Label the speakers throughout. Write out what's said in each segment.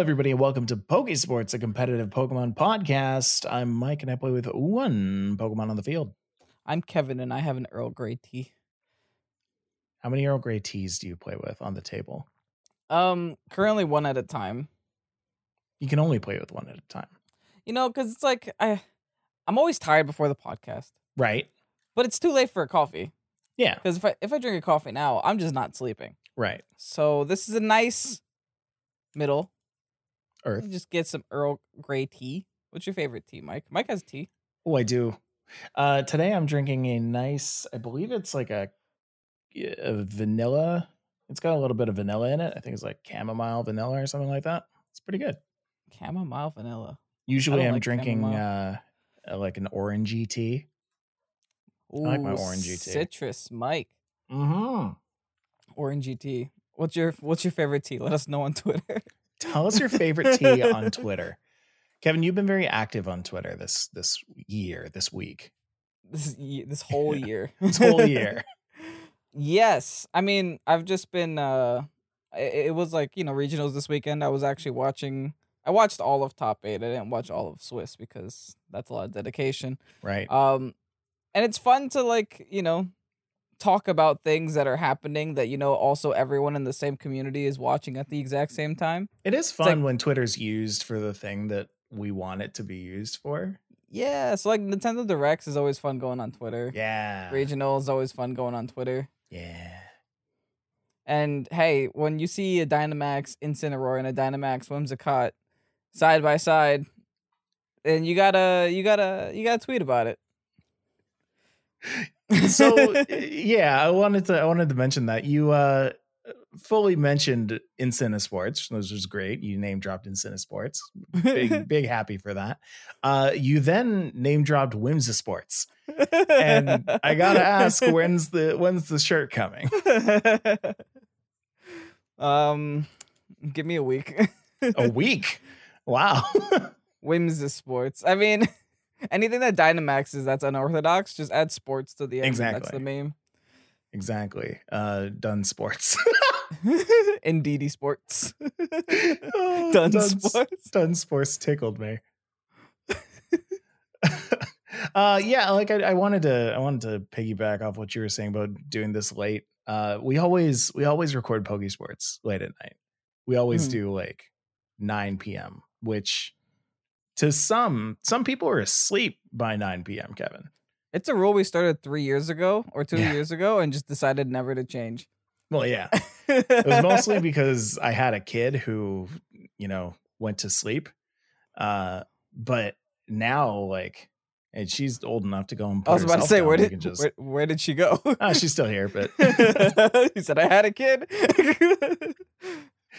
Speaker 1: everybody, and welcome to Pokesports, a competitive Pokemon podcast. I'm Mike, and I play with one Pokemon on the field.
Speaker 2: I'm Kevin, and I have an Earl Grey tea.
Speaker 1: How many Earl Grey teas do you play with on the table?
Speaker 2: Um, currently one at a time.
Speaker 1: You can only play with one at a time,
Speaker 2: You know, because it's like I, I'm always tired before the podcast,
Speaker 1: right?
Speaker 2: but it's too late for a coffee.
Speaker 1: Yeah,
Speaker 2: Because if I if I drink a coffee now, I'm just not sleeping.
Speaker 1: right.
Speaker 2: So this is a nice middle.
Speaker 1: Earth.
Speaker 2: Just get some Earl Grey tea. What's your favorite tea, Mike? Mike has tea.
Speaker 1: Oh, I do. Uh, today I'm drinking a nice, I believe it's like a, a vanilla. It's got a little bit of vanilla in it. I think it's like chamomile vanilla or something like that. It's pretty good.
Speaker 2: Chamomile vanilla.
Speaker 1: Usually I'm
Speaker 2: like
Speaker 1: drinking uh, uh, like an orangey tea.
Speaker 2: Ooh,
Speaker 1: like my orangey tea.
Speaker 2: Citrus, Mike.
Speaker 1: Mm-hmm.
Speaker 2: Orangey tea. What's your What's your favorite tea? Let us know on Twitter.
Speaker 1: Tell us your favorite tea on Twitter. Kevin, you've been very active on Twitter this this year, this week,
Speaker 2: this this whole year.
Speaker 1: this whole year.
Speaker 2: yes, I mean I've just been. uh It, it was like you know regionals this weekend. I was actually watching. I watched all of top eight. I didn't watch all of Swiss because that's a lot of dedication.
Speaker 1: right.
Speaker 2: Um, and it's fun to like you know talk about things that are happening that you know also everyone in the same community is watching at the exact same time.
Speaker 1: It is
Speaker 2: like-
Speaker 1: fun when Twitter's used for the thing that we want it to be used for.
Speaker 2: Yeah, so like Nintendo Directs is always fun going on Twitter.
Speaker 1: Yeah.
Speaker 2: Regional is always fun going on Twitter.
Speaker 1: Yeah.
Speaker 2: And hey, when you see a Dynamax Incineroar and a Dynamax Whimsicott side by side, then you gotta you gotta you gotta tweet about it.
Speaker 1: So yeah, I wanted to I wanted to mention that you uh fully mentioned Incina Sports, which was great. You name dropped Incina Sports. Big big happy for that. Uh you then name dropped Whimsa Sports. And I gotta ask, when's the when's the shirt coming?
Speaker 2: um, give me a week.
Speaker 1: A week. Wow.
Speaker 2: Whimsy Sports. I mean, anything that Dynamax is that's unorthodox, just add sports to the end. and That's the meme.
Speaker 1: exactly. Uh done sports.
Speaker 2: Indeedee Sports.
Speaker 1: Oh,
Speaker 2: Done
Speaker 1: Done
Speaker 2: Sports.
Speaker 1: Done sports tickled me. uh yeah, like I, I wanted to I wanted to piggyback off what you were saying about doing this late. Uh we always we always record Poke Sports late at night. We always
Speaker 2: Mhm.
Speaker 1: do like 9 p.m., which to some some people are asleep by 9 p.m., Kevin.
Speaker 2: It's a rule we started three years ago or two
Speaker 1: Yeah.
Speaker 2: years ago and just decided never to change.
Speaker 1: Well, yeah. it was mostly because I had a kid who, you know, went to sleep. Uh, but now, like, and she's old enough to go and.
Speaker 2: I was about to say, where did
Speaker 1: just-
Speaker 2: where, where did she go?
Speaker 1: Ah, she's still here, but
Speaker 2: he said I had a kid.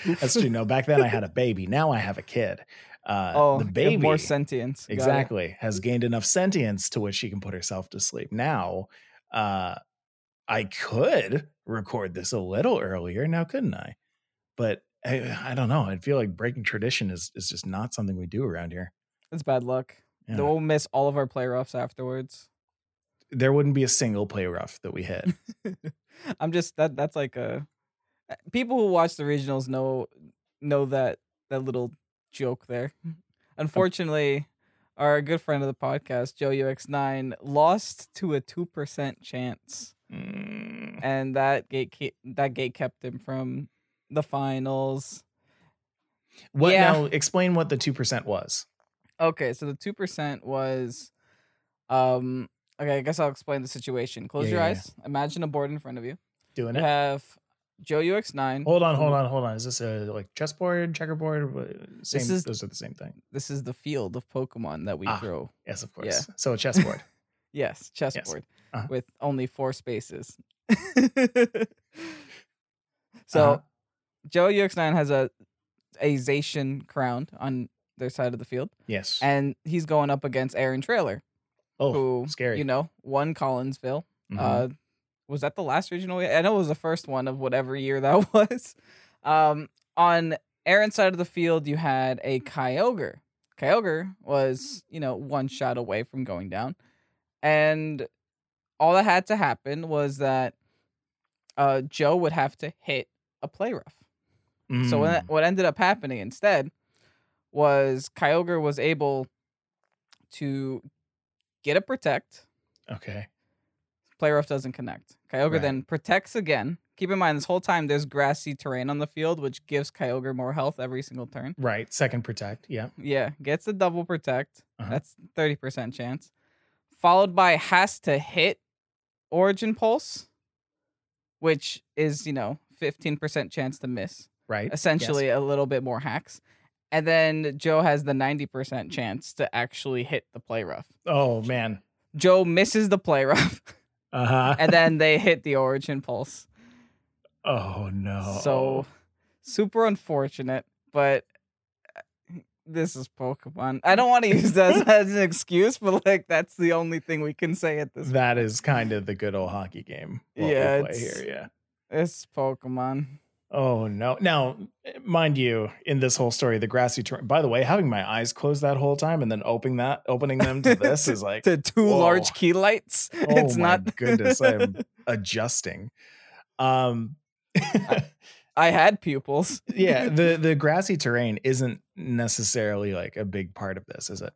Speaker 1: that's true. No, back then I had a baby. Now I have a kid. Uh,
Speaker 2: Oh,
Speaker 1: the baby
Speaker 2: more sentience. Got it.
Speaker 1: exactly has gained enough sentience to which she can put herself to sleep. Now, uh, I could record this a little earlier now, couldn't I? But I, I don't know. I feel like breaking tradition is is just not something we do around here.
Speaker 2: It's bad luck.
Speaker 1: Yeah.
Speaker 2: We'll miss all of our play roughs afterwards.
Speaker 1: There wouldn't be a single play rough that we hit.
Speaker 2: I'm just that that's like a people who watch the regionals know know that that little joke there. Unfortunately, our good friend of the podcast, Joe UX9, lost to a two percent chance,
Speaker 1: Mm,
Speaker 2: and that gate ke- that gate kept him from the finals.
Speaker 1: what
Speaker 2: Yeah.
Speaker 1: now? Explain what the two percent was.
Speaker 2: Okay, so the two percent was, um, okay. I guess I'll explain the situation. Close
Speaker 1: Yeah,
Speaker 2: your
Speaker 1: yeah.
Speaker 2: eyes. Imagine a board in front of you.
Speaker 1: Doing
Speaker 2: You
Speaker 1: it.
Speaker 2: have Joe UX9.
Speaker 1: Hold on, hold on, hold on. Is this a like chessboard, checkerboard? Same.
Speaker 2: is-
Speaker 1: those are the same thing.
Speaker 2: This is the field of Pokemon that we
Speaker 1: Ah.
Speaker 2: throw.
Speaker 1: Yes, of course. Yeah. So a chessboard.
Speaker 2: Yes, chessboard
Speaker 1: Uh-huh.
Speaker 2: with only four spaces. so
Speaker 1: Uh-huh.
Speaker 2: Joe UX9 has a a Zacian crown on their side of the field,
Speaker 1: yes.
Speaker 2: and he's going up against Aaron Traylor,
Speaker 1: oh,
Speaker 2: who
Speaker 1: scary.
Speaker 2: you know won Collinsville.
Speaker 1: Mhm.
Speaker 2: Uh, was that the last regional? I know it was the first one of whatever year that was. Um, on Aaron's side of the field, you had a Kyogre. Kyogre was, you know, one shot away from going down. And all that had to happen was that uh, Joe would have to hit a play rough. So
Speaker 1: Mm,
Speaker 2: what, what ended up happening instead was Kyogre was able to get a protect.
Speaker 1: Okay.
Speaker 2: Play rough doesn't connect. Kyogre
Speaker 1: Right.
Speaker 2: then protects again. Keep in mind this whole time there's grassy terrain on the field, which gives Kyogre more health every single turn.
Speaker 1: Right. Second protect. Yeah.
Speaker 2: Yeah, gets a double protect.
Speaker 1: Uh-huh.
Speaker 2: That's 30% chance. Followed by has to hit Origin Pulse, which is, you know, 15% chance to miss.
Speaker 1: Right. Yes.
Speaker 2: Essentially a little bit more hacks. And then Joe has the 90% chance to actually hit the play rough.
Speaker 1: Oh man.
Speaker 2: Joe misses the play rough,
Speaker 1: Uh huh.
Speaker 2: and then they hit the Origin Pulse.
Speaker 1: oh no.
Speaker 2: So super unfortunate, but uh, this is Pokemon. I don't want to use that as an excuse, but like that's the only thing we can say at this.
Speaker 1: that is kind of the good old hockey game. what we
Speaker 2: Yeah, it's-
Speaker 1: here. Yeah.
Speaker 2: It's Pokemon.
Speaker 1: Oh no! Now, mind you, in this whole story, the grassy terrain. By the way, having my eyes closed that whole time and then opening that, opening them to this is like,
Speaker 2: To two
Speaker 1: Whoa.
Speaker 2: large key lights.
Speaker 1: oh
Speaker 2: it's
Speaker 1: my
Speaker 2: not
Speaker 1: goodness, I'm adjusting. Um,
Speaker 2: I had pupils.
Speaker 1: yeah, the the grassy terrain isn't necessarily like a big part of this, is it?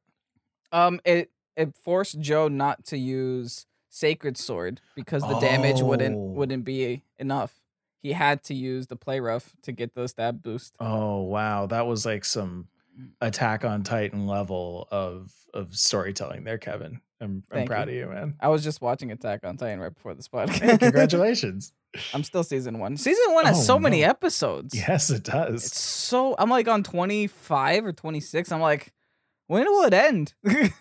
Speaker 2: Um, it it forced Joe not to use Sacred Sword because the damage wouldn't
Speaker 1: Oh.
Speaker 2: wouldn't be enough. He had to use the play rough to get the stab boost.
Speaker 1: Oh wow, that was like some Attack on Titan level of of storytelling there, Kevin. I'm I'm proud
Speaker 2: you.
Speaker 1: of you, man.
Speaker 2: I was just watching Attack on Titan right before this
Speaker 1: Hey,
Speaker 2: podcast.
Speaker 1: congratulations.
Speaker 2: I'm still season one. Season one has
Speaker 1: Oh,
Speaker 2: so many episodes.
Speaker 1: yes, it does.
Speaker 2: It's so I'm like on 25 or 26. I'm like, when will it end?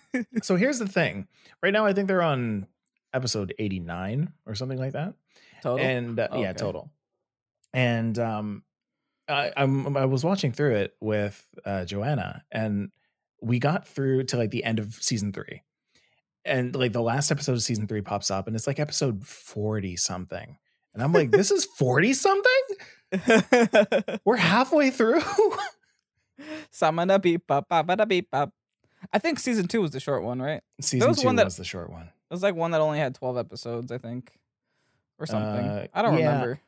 Speaker 1: So here's the thing. Right now, I think they're on episode 89 or something like that.
Speaker 2: Total.
Speaker 1: And uh, yeah,
Speaker 2: Okay.
Speaker 1: total. And um, I, I'm I was watching through it with uh, Joanna, and we got through to like the end of season three, and like the last episode of season three pops up, and it's like episode 40 something, and I'm like, this is 40 something. We're halfway through.
Speaker 2: Samana beep bop bop beep bop. I think season two was the short one, right?
Speaker 1: season
Speaker 2: was
Speaker 1: two
Speaker 2: one that-
Speaker 1: was the short one.
Speaker 2: It was like one that only had 12 episodes, I think, or something.
Speaker 1: Uh,
Speaker 2: I don't
Speaker 1: yeah.
Speaker 2: remember.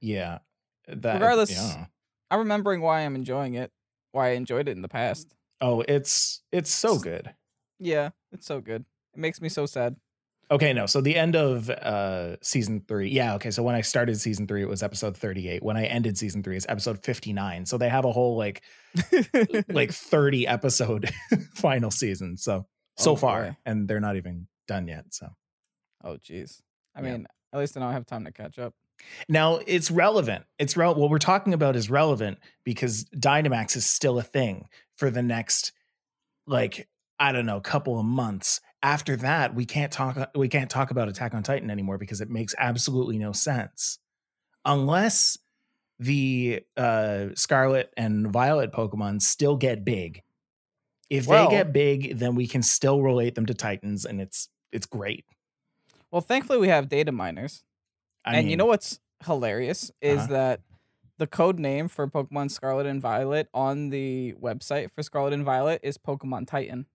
Speaker 1: Yeah. That,
Speaker 2: Regardless,
Speaker 1: yeah.
Speaker 2: I'm remembering why I'm enjoying it, why I enjoyed it in the past.
Speaker 1: Oh, it's it's so
Speaker 2: S-
Speaker 1: good.
Speaker 2: Yeah, it's so good. It makes me so sad.
Speaker 1: Okay, no. So the end of uh season three. Yeah, okay. So when I started season three, it was episode 38. When I ended season three, it's episode 59. So they have a whole like like 30 episode final season. So so
Speaker 2: Oh,
Speaker 1: far.
Speaker 2: boy.
Speaker 1: And they're not even done yet. So
Speaker 2: oh, jeez. I
Speaker 1: Yeah.
Speaker 2: mean, at least I don't have time to catch up.
Speaker 1: Now it's relevant. It's rel what we're talking about is relevant because Dynamax is still a thing for the next like, I don't know, couple of months. After that, we can't talk we can't talk about Attack on Titan anymore because it makes absolutely no sense. Unless the uh Scarlet and Violet Pokemon still get big. If
Speaker 2: Well-
Speaker 1: they get big, then we can still relate them to Titans and it's it's great.
Speaker 2: Well, thankfully we have data miners.
Speaker 1: I
Speaker 2: and you know what's hilarious is
Speaker 1: Uh-huh.
Speaker 2: that the code name for Pokemon Scarlet and Violet on the website for Scarlet and Violet is Pokemon Titan.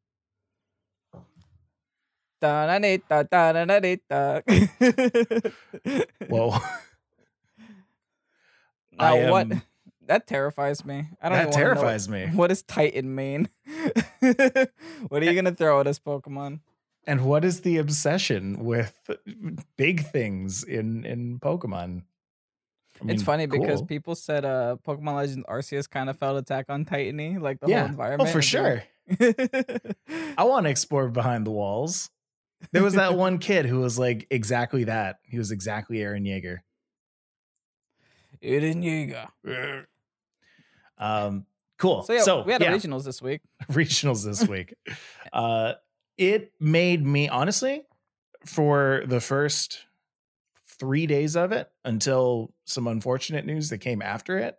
Speaker 1: Whoa.
Speaker 2: Now
Speaker 1: I
Speaker 2: what?
Speaker 1: am-
Speaker 2: That terrifies me. I don't
Speaker 1: that
Speaker 2: even wanna know
Speaker 1: terrifies me.
Speaker 2: What does Titan mean? what are you gonna throw at us, Pokemon?
Speaker 1: And what is the obsession with big things in in Pokemon? I
Speaker 2: it's
Speaker 1: mean,
Speaker 2: funny because people said uh Pokemon Legends Arceus kind of felt Attack on Titany, like the
Speaker 1: yeah,
Speaker 2: whole environment.
Speaker 1: oh for sure. I want to explore behind the walls. There was that one kid who was like exactly that. He was exactly Aaron Yeager.
Speaker 2: Eren Yeager.
Speaker 1: Um, cool.
Speaker 2: So yeah, so, we had
Speaker 1: yeah,
Speaker 2: originals this week.
Speaker 1: regionals this week. uh, it made me honestly for the first three days of it until some unfortunate news that came after it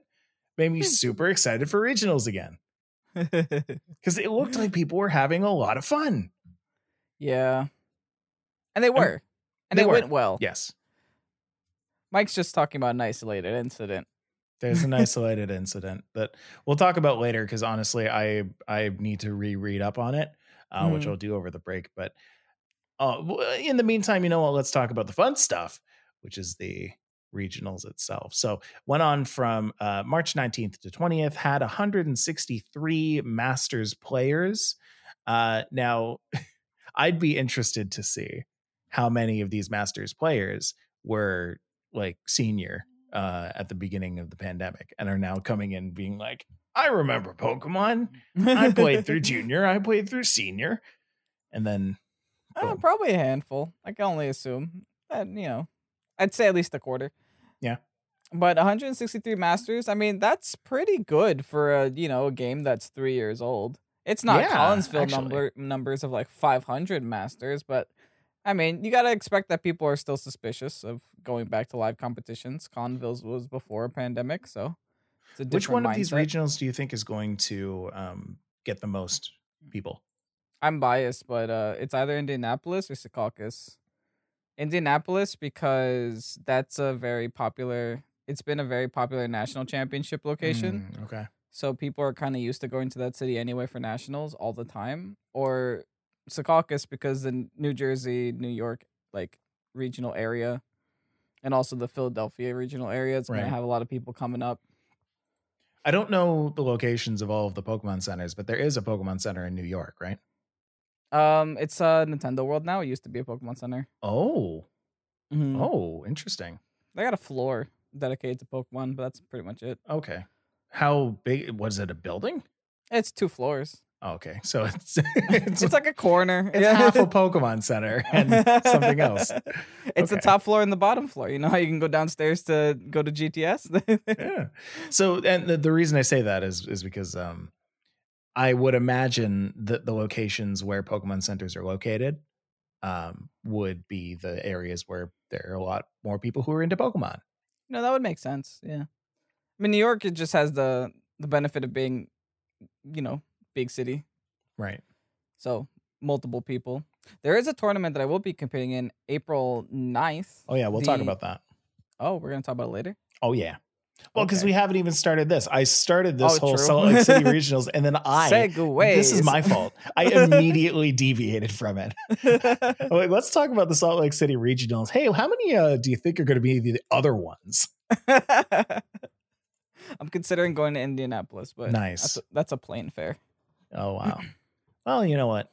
Speaker 1: made me hmm. super excited for regionals again because it looked like people were having a lot of fun.
Speaker 2: yeah, and they were, and
Speaker 1: they
Speaker 2: it
Speaker 1: were.
Speaker 2: went well.
Speaker 1: Yes,
Speaker 2: Mike's just talking about an isolated incident.
Speaker 1: there's an isolated incident that we'll talk about later because honestly, I I need to reread up on it, uh, which
Speaker 2: Mhm.
Speaker 1: I'll do over the break. But uh, in the meantime, you know what? Let's talk about the fun stuff, which is the regionals itself. So went on from uh, March 19th to 20th, had 163 Masters players. Uh, now, I'd be interested to see how many of these Masters players were like senior uh, at the beginning of the pandemic and are now coming in being like, I remember Pokemon. I played through junior, I played through senior. And then
Speaker 2: Uh, probably a handful. I can only assume. And you know, I'd say at least a quarter.
Speaker 1: Yeah.
Speaker 2: But 163 masters, I mean, that's pretty good for a you know a game that's three years old. It's not
Speaker 1: Yeah,
Speaker 2: Collinsville
Speaker 1: actually.
Speaker 2: number numbers of like 500 masters, but I mean, you gotta expect that people are still suspicious of going back to live competitions. Collinsville was before a pandemic, so
Speaker 1: which one of these
Speaker 2: mindset.
Speaker 1: regionals do you think is going to um, get the most people?
Speaker 2: I'm biased, but uh, it's either Indianapolis or Secaucus. Indianapolis because that's a very popular. It's been a very popular national championship location,
Speaker 1: Mm, okay.
Speaker 2: so people are kind of used to going to that city anyway for nationals all the time. Or Secaucus because the New Jersey, New York, like regional area, and also the Philadelphia regional area. It's
Speaker 1: Right.
Speaker 2: gonna have a lot of people coming up.
Speaker 1: I don't know the locations of all of the Pokemon centers, but there is a Pokemon center in New York, right?
Speaker 2: Um, it's uh Nintendo World now. It used to be a Pokemon Center.
Speaker 1: Oh,
Speaker 2: Mhm.
Speaker 1: oh, interesting.
Speaker 2: They got a floor dedicated to Pokemon, but that's pretty much it.
Speaker 1: Okay. How big was it? A building?
Speaker 2: It's two floors.
Speaker 1: Oh, okay, so it's it's,
Speaker 2: It's like a corner.
Speaker 1: it's half a Pokemon center and something else.
Speaker 2: It's the top floor and the bottom floor. You know how you can go downstairs to go to GTS?
Speaker 1: yeah. So, and the, the reason I say that is is because um, I would imagine that the locations where Pokemon centers are located um, would be the areas where there are a lot more people who are into Pokemon.
Speaker 2: no, that would make sense. Yeah. I mean, New York, it just has the the benefit of being, you know, big city.
Speaker 1: Right.
Speaker 2: So multiple people. There is a tournament that I will be competing in April 9th.
Speaker 1: Oh yeah, we'll talk about that.
Speaker 2: Oh, we're gonna talk about it later.
Speaker 1: Oh yeah. Well, because
Speaker 2: Okay.
Speaker 1: we haven't even started this. I started this
Speaker 2: Oh,
Speaker 1: whole
Speaker 2: true.
Speaker 1: Salt Lake City regionals, and then I.
Speaker 2: Segways.
Speaker 1: This is my fault. I immediately deviated from it. Like, let's talk about the Salt Lake City regionals. Hey, how many uh, do you think are going to be the other ones?
Speaker 2: I'm considering going to Indianapolis, but
Speaker 1: Nice.
Speaker 2: That's a, that's a plane fare.
Speaker 1: Oh wow. well, you know what?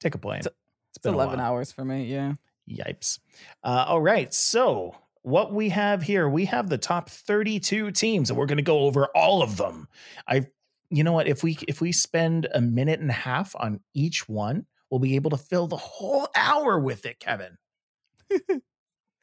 Speaker 1: Take a plane.
Speaker 2: It's-
Speaker 1: it's been
Speaker 2: 11 hours for me. Yeah.
Speaker 1: Yipes. Uh, all right. So what we have here, we have the top 32 teams, and we're going to go over all of them. I, you know what? If we if we spend a minute and a half on each one, we'll be able to fill the whole hour with it, Kevin. the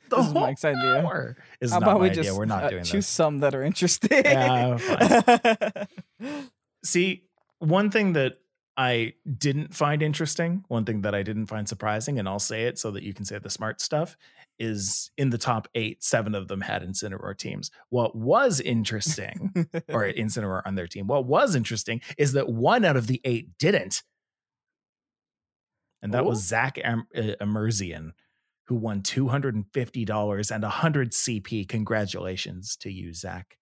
Speaker 2: This is
Speaker 1: whole
Speaker 2: Mike's idea.
Speaker 1: hour is
Speaker 2: How
Speaker 1: not
Speaker 2: about
Speaker 1: my
Speaker 2: we
Speaker 1: idea.
Speaker 2: just
Speaker 1: We're not
Speaker 2: uh,
Speaker 1: doing
Speaker 2: choose
Speaker 1: this.
Speaker 2: some that are interesting?
Speaker 1: Yeah, See, one thing that I didn't find interesting, one thing that I didn't find surprising, and I'll say it so that you can say the smart stuff, is in the top eight, seven of them had Incineroar teams. What was interesting, or Incineroar on their team, what was interesting is that one out of the eight didn't. And that was
Speaker 2: Oh.
Speaker 1: Zach Am- uh, Emerzian, who won $250 and 100 CP. Congratulations to you, Zach.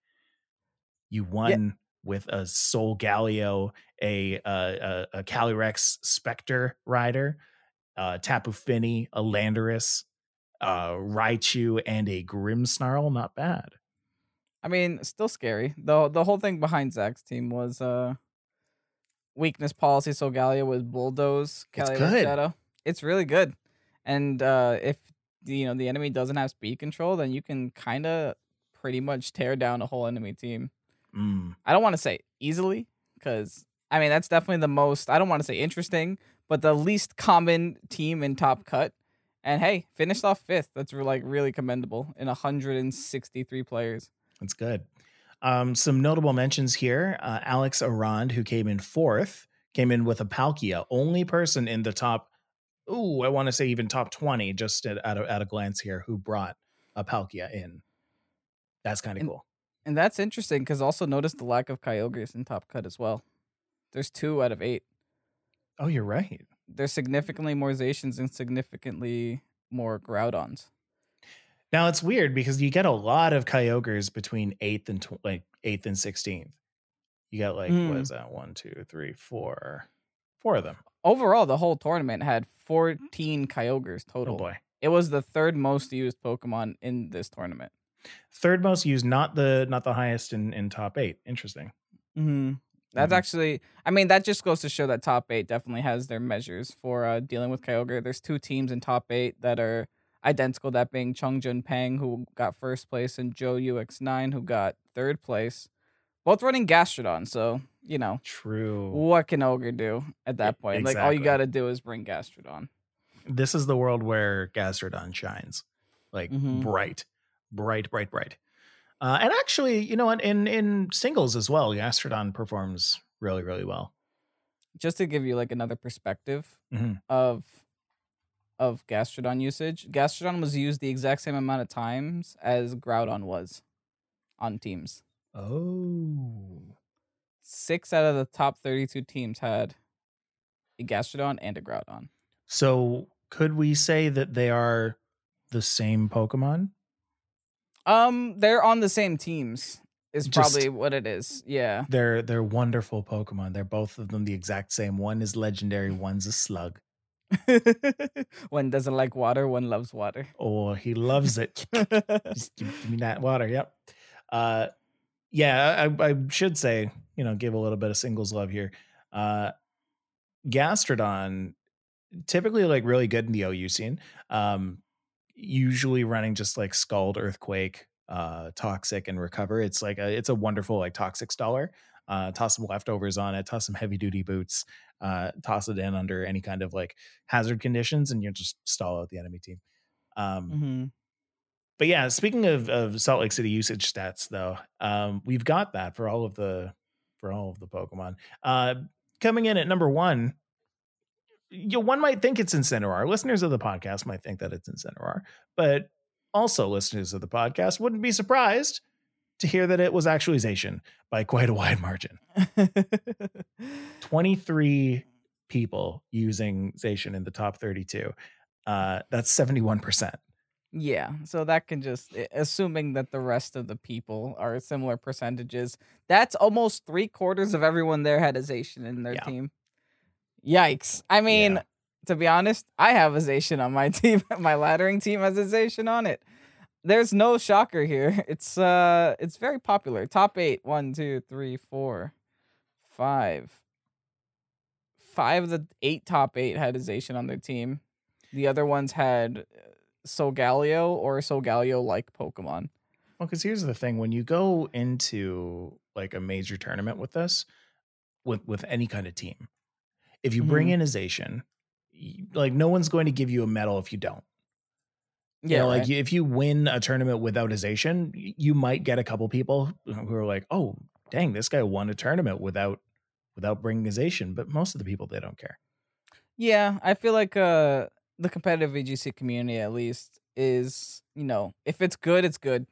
Speaker 1: You won with a Solgaleo, a uh, a, a Calyrex Spectre rider, uh, Tapu Fini, a Landorus, uh, Raichu, and a Grimmsnarl. Not bad.
Speaker 2: I mean, still scary. The the whole thing behind Zach's team was uh weakness policy. So Gallia was bulldoze.
Speaker 1: It's
Speaker 2: Calyrex
Speaker 1: good.
Speaker 2: Shadow. It's really good. And uh if you know the enemy doesn't have speed control, then you can kind of pretty much tear down a whole enemy team.
Speaker 1: Mm,
Speaker 2: I don't want to say easily because I mean that's definitely the most. I don't want to say interesting, but the least common team in top cut. And hey, finished off fifth. That's like really commendable in 163 players.
Speaker 1: that's good. Um, some notable mentions here: uh, Alex Arand, who came in fourth, came in with a Palkia, only person in the top. Ooh, I want to say even top twenty, just at, at, a, at a glance here, who brought a Palkia in. That's kind of cool.
Speaker 2: And that's interesting because also notice the lack of Kyogres in top cut as well. There's two out of eight.
Speaker 1: Oh, you're right.
Speaker 2: There's significantly more Zacians and significantly more Groudons.
Speaker 1: Now it's weird because you get a lot of Kyogres between eighth and tw- like eighth and sixteenth. You got like what
Speaker 2: Mm.
Speaker 1: is that? One, two, three, four, four of them.
Speaker 2: Overall, the whole tournament had 14 Kyogres
Speaker 1: Oh
Speaker 2: total.
Speaker 1: boy.
Speaker 2: It was the third most used Pokemon in this tournament.
Speaker 1: Third most used, not the not the highest in in top eight. Interesting.
Speaker 2: hmm That's
Speaker 1: Mhm.
Speaker 2: actually, I mean, that just goes to show that top eight definitely has their measures for uh, dealing with Kyogre. There's two teams in top eight that are identical, that being Chungjun Peng, who got first place, and Joe UX9, who got third place. Both running Gastrodon, so, you know,
Speaker 1: True.
Speaker 2: what can Ogre do at that point? Like, all you got to do is bring Gastrodon.
Speaker 1: This is the world where Gastrodon shines, like
Speaker 2: Mhm.
Speaker 1: bright, bright, bright, bright. Uh, and actually, you know what? In in singles as well, Gastrodon performs really, really well.
Speaker 2: Just to give you like another perspective
Speaker 1: Mhm.
Speaker 2: of of Gastrodon usage, Gastrodon was used the exact same amount of times as Groudon was on teams.
Speaker 1: Oh,
Speaker 2: Six out of the top 32 teams had a Gastrodon and a Groudon.
Speaker 1: so could we say that they are the same Pokemon?
Speaker 2: Um, they're on the same teams. Is
Speaker 1: Just-
Speaker 2: probably what it is. Yeah.
Speaker 1: They're they're wonderful Pokemon. They're both of them the exact same. One is legendary. One's a slug.
Speaker 2: one doesn't like water, one loves water.
Speaker 1: Oh, he loves it. Just give, me that water. Yep. Uh, yeah, I, I should say, you know, give a little bit of singles love here. Uh, Gastrodon, typically like really good in the OU scene. Um, usually running just like Scald, Earthquake, uh, Toxic, and Recover. It's like a it's a wonderful like Toxic Staller. Uh, toss some leftovers on it, toss some heavy duty boots, uh, toss it in under any kind of like hazard conditions, and you just stall out the enemy team. Um,
Speaker 2: hmm
Speaker 1: but yeah, speaking of, of Salt Lake City usage stats, though, um, we've got that for all of the for all of the Pokemon. Uh, coming in at number one, you know, one might think it's Incineroar. Listeners of the podcast might think that it's Incineroar, but also listeners of the podcast wouldn't be surprised to hear that it was actually Zacian by quite a wide margin. Twenty three people using Zacian in the top thirty two. Uh, that's seventy one percent.
Speaker 2: Yeah, so that can just assuming that the rest of the people are similar percentages. That's almost three quarters of everyone there had a Zacian in their
Speaker 1: Yeah.
Speaker 2: team. Yikes! I mean,
Speaker 1: Yeah.
Speaker 2: to be honest, I have a Zacian on my team. my laddering team has a Zacian on it. There's no shocker here. It's uh, it's very popular. Top eight: one, two, three, four, five. Five of the eight top eight had a Zacian on their team. The other ones had uh, Solgaleo or Solgaleo like Pokemon.
Speaker 1: Well, because here's the thing: when you go into like a major tournament with this, with with any kind of team, if you bring
Speaker 2: Mhm.
Speaker 1: in like no one's going to give you a medal if you don't. You
Speaker 2: Yeah,
Speaker 1: know, like
Speaker 2: right.
Speaker 1: if you win a tournament without a Zacian, you might get a couple people who are like, "Oh, dang, this guy won a tournament without without bringing a Zacian." But most of the people they don't care.
Speaker 2: yeah, I feel like uh the competitive VGC community at least is you know if it's good, it's good.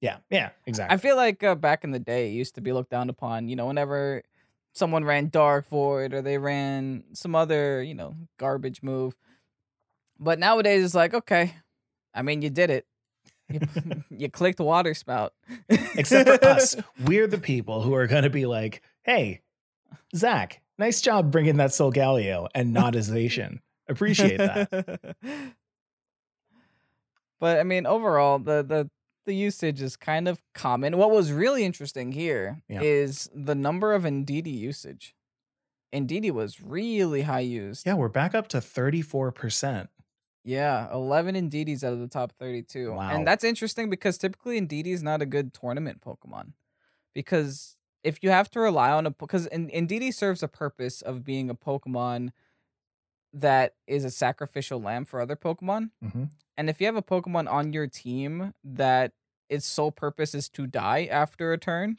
Speaker 1: Yeah, yeah, exactly.
Speaker 2: I feel like uh, back in the day, it used to be looked down upon. You know, whenever someone ran Dark Void or they ran some other you know garbage move, but nowadays it's like okay, I mean you did it. You, you clicked water spout.
Speaker 1: Except for us, we're the people who are going to be like, "Hey, Zach, nice job bringing that Solgaleo and not a Zacian. Appreciate that."
Speaker 2: but I mean, overall, the the the usage is kind of common. What was really interesting here is
Speaker 1: Yeah.
Speaker 2: the number of Indeedee usage. Indeedee was really high used.
Speaker 1: Yeah, we're back up to 34%.
Speaker 2: Yeah, 11 Indeedees out of the top 32.
Speaker 1: Wow.
Speaker 2: And that's interesting because typically Indeedee is not a good tournament Pokemon. Because if you have to rely on a because Indeedee serves a purpose of being a Pokemon that is a sacrificial lamb for other Pokemon.
Speaker 1: Mhm.
Speaker 2: And if you have a Pokemon on your team that its sole purpose is to die after a turn,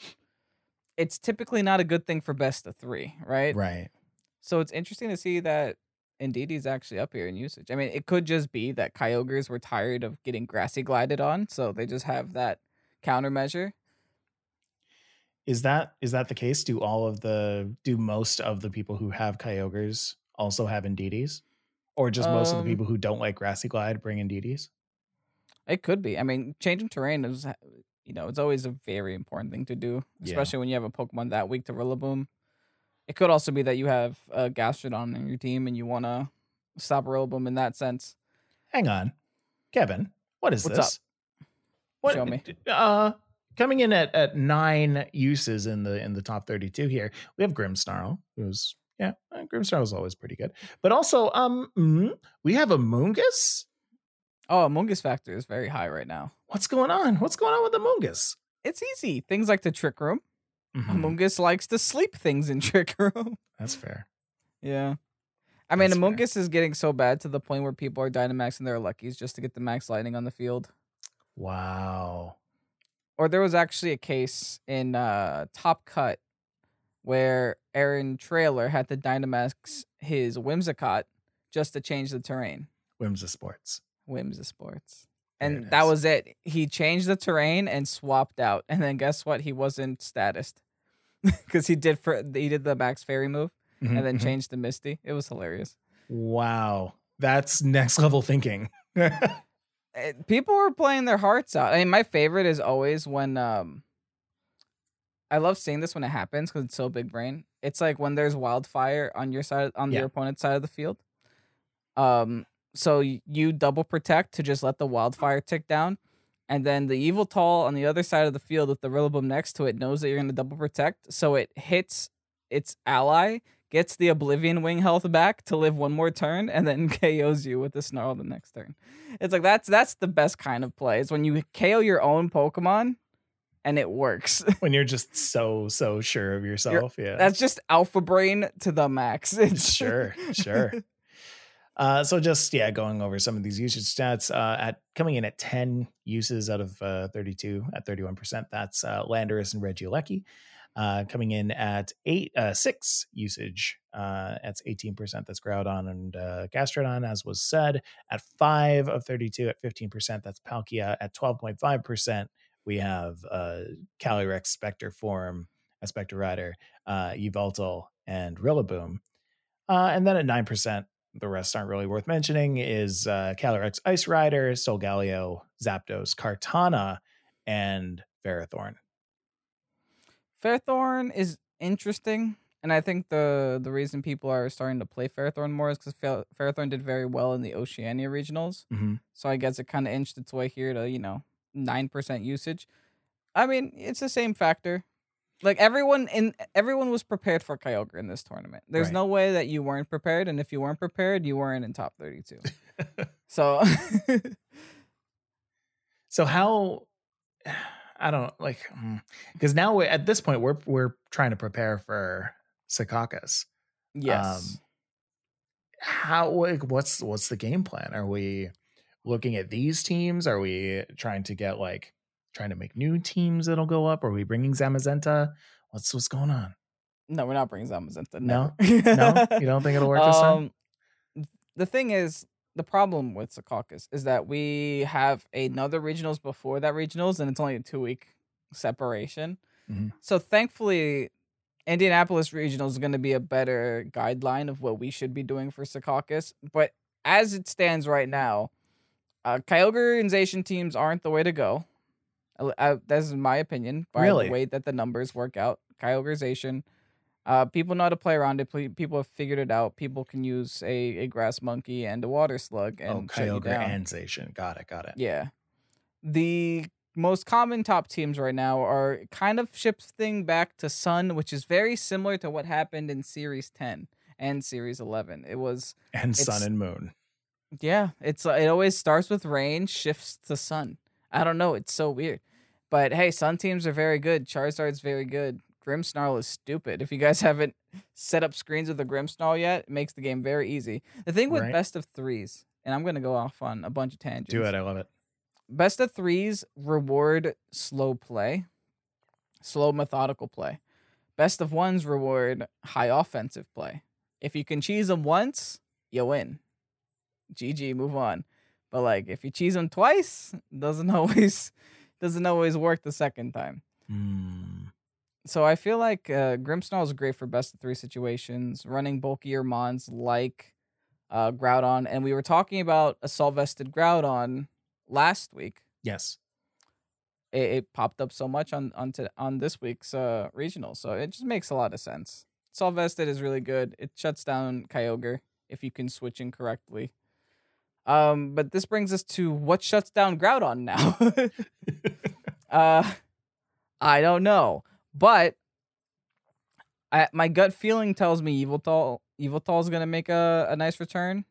Speaker 2: it's typically not a good thing for best of three, right?
Speaker 1: Right.
Speaker 2: So it's interesting to see that Indeedee's actually up here in usage. I mean, it could just be that Kyogres were tired of getting grassy glided on, so they just have that countermeasure.
Speaker 1: Is that is that the case? Do all of the do most of the people who have Kyogres also have Indeedees? Or just most of
Speaker 2: Um,
Speaker 1: the people who don't like Grassy Glide bring Indeedees?
Speaker 2: It could be. I mean, changing terrain is, uh, you know, it's always a very important thing to do,
Speaker 1: Yeah.
Speaker 2: especially when you have a Pokemon that weak to Rillaboom. It could also be that you have a Gastrodon in your team and you want to stop Rillaboom in that sense.
Speaker 1: Hang on. Kevin, what is
Speaker 2: What's
Speaker 1: this? What,
Speaker 2: Show me.
Speaker 1: Uh, coming in at, at nine uses in the in the top 32 here, we have Grimmsnarl, who's yeah, uh, Grimmsnarl is always pretty good. But also, um, mm, we have a Moongus.
Speaker 2: Oh, Mungus factor is very high right now.
Speaker 1: What's going on? What's going on with the Moongus?
Speaker 2: It's easy. Things like the trick room.
Speaker 1: Mhm,
Speaker 2: Amoonguss likes to sleep things in trick room.
Speaker 1: That's fair.
Speaker 2: Yeah. I mean,
Speaker 1: That's fair.
Speaker 2: Is getting so bad to the point where people are Dynamaxing their Luckies just to get the max lightning on the field.
Speaker 1: Wow.
Speaker 2: Or there was actually a case in uh, Top Cut where Aaron Traylor had to Dynamax his Whimsicott just to change the terrain.
Speaker 1: Whims of Sports.
Speaker 2: Whims of Sports. And that was it. He changed the terrain and swapped out. And then guess what? He wasn't statused. Because he did for he did the Max Fairy move
Speaker 1: Mhm,
Speaker 2: and then
Speaker 1: mhm.
Speaker 2: changed to Misty. It was hilarious.
Speaker 1: Wow. That's next level thinking.
Speaker 2: Eh, People were playing their hearts out. I mean, my favorite is always when um I love seeing this when it happens because it's so big brain. It's like when there's wildfire on your side on
Speaker 1: Yeah.
Speaker 2: your opponent's side of the field. Um so you double protect to just let the wildfire tick down. And then the Yveltal on the other side of the field with the Rillaboom next to it knows that you're gonna double protect. So it hits its ally, gets the Oblivion Wing health back to live one more turn, and then KOs you with the Snarl the next turn. It's like that's that's the best kind of play. Is when you KO your own Pokemon and it works.
Speaker 1: when you're just so so sure of yourself. yeah.
Speaker 2: that's just alpha brain to the max. It's
Speaker 1: sure, sure. Uh, so just yeah, going over some of these usage stats. Uh, at coming in at ten uses out of uh, thirty-two at thirty-one percent. That's uh, Landorus and Regieleki. Uh, coming in at eight uh, six usage. Uh, that's eighteen percent. That's Groudon and uh, Gastrodon, as was said. At five of thirty-two, at fifteen percent. That's Palkia. At twelve point five percent, we have uh, Calyrex, Spectre Form, a Spectre Rider, uh, Yveltal, and Rillaboom. Uh, and then at 9%, the rest aren't really worth mentioning, is uh, Calyrex Ice Rider, Solgaleo, Zapdos, Kartana, and Ferrothorn.
Speaker 2: Fairthorn is interesting, and I think the the reason people are starting to play Ferrothorn more is because Ferrothorn did very well in the Oceania regionals.
Speaker 1: Mm-hmm.
Speaker 2: So I guess it kind of inched its way here to you know nine percent usage. I mean, it's the same factor. Like everyone in everyone was prepared for Kyogre in this tournament. There's
Speaker 1: Right.
Speaker 2: no way that you weren't prepared, and if you weren't prepared, you weren't in top thirty two. so
Speaker 1: So how I don't like mm, because now we're, at this point we're we're trying to prepare for Secaucus.
Speaker 2: yes, um,
Speaker 1: How like what's what's the game plan? Are we looking at these teams? Are we trying to get like trying to make new teams that'll go up? Are we bringing Zamazenta? What's what's going on?
Speaker 2: no, we're not bringing Zamazenta.
Speaker 1: No? No, you don't think it'll work this time?
Speaker 2: Um, The thing is, the problem with Secaucus is that we have another regionals before that regionals, and it's only a two week separation.
Speaker 1: Mhm.
Speaker 2: So thankfully, Indianapolis regionals is going to be a better guideline of what we should be doing for Secaucus. But as it stands right now, uh, Kyogre teams aren't the way to go. Uh, uh, that's my opinion. By
Speaker 1: Really?
Speaker 2: the way that the numbers work out, Kyogreization. Uh, people know how to play around it. People have figured it out. People can use a, a grass monkey and a water slug and
Speaker 1: oh, Kyogre and Zacian. Got it. Got it.
Speaker 2: Yeah. The most common top teams right now are kind of shifting back to Sun, which is very similar to what happened in Series 10 and Series 11. It was,
Speaker 1: And Sun and Moon.
Speaker 2: Yeah, it's uh, it always starts with rain, shifts to Sun. I don't know, it's so weird. But hey, Sun teams are very good. Charizard's very good. Grimmsnarl is stupid. If you guys haven't set up screens with the Grimmsnarl yet, it makes the game very easy. The thing with
Speaker 1: Right.
Speaker 2: best of threes, and I'm gonna go off on a bunch of tangents.
Speaker 1: Do it. I love it.
Speaker 2: Best of threes reward slow play, slow methodical play. Best of ones reward high offensive play. If you can cheese them once, you win. GG, move on. But like if you cheese them twice, doesn't always doesn't always work the second time.
Speaker 1: Mm,
Speaker 2: So I feel like uh, Grimmsnarl is great for best of three situations, running bulkier mons like uh, Groudon, and we were talking about assault vested Groudon last week.
Speaker 1: yes.
Speaker 2: it, it popped up so much on on to, on this week's uh regional, so it just makes a lot of sense. Assault Vested is really good. It shuts down Kyogre if you can switch in correctly. Um, but this brings us to what shuts down Groudon now. uh, I don't know, but I, my gut feeling tells me Yveltal Yveltal is gonna make a, a nice return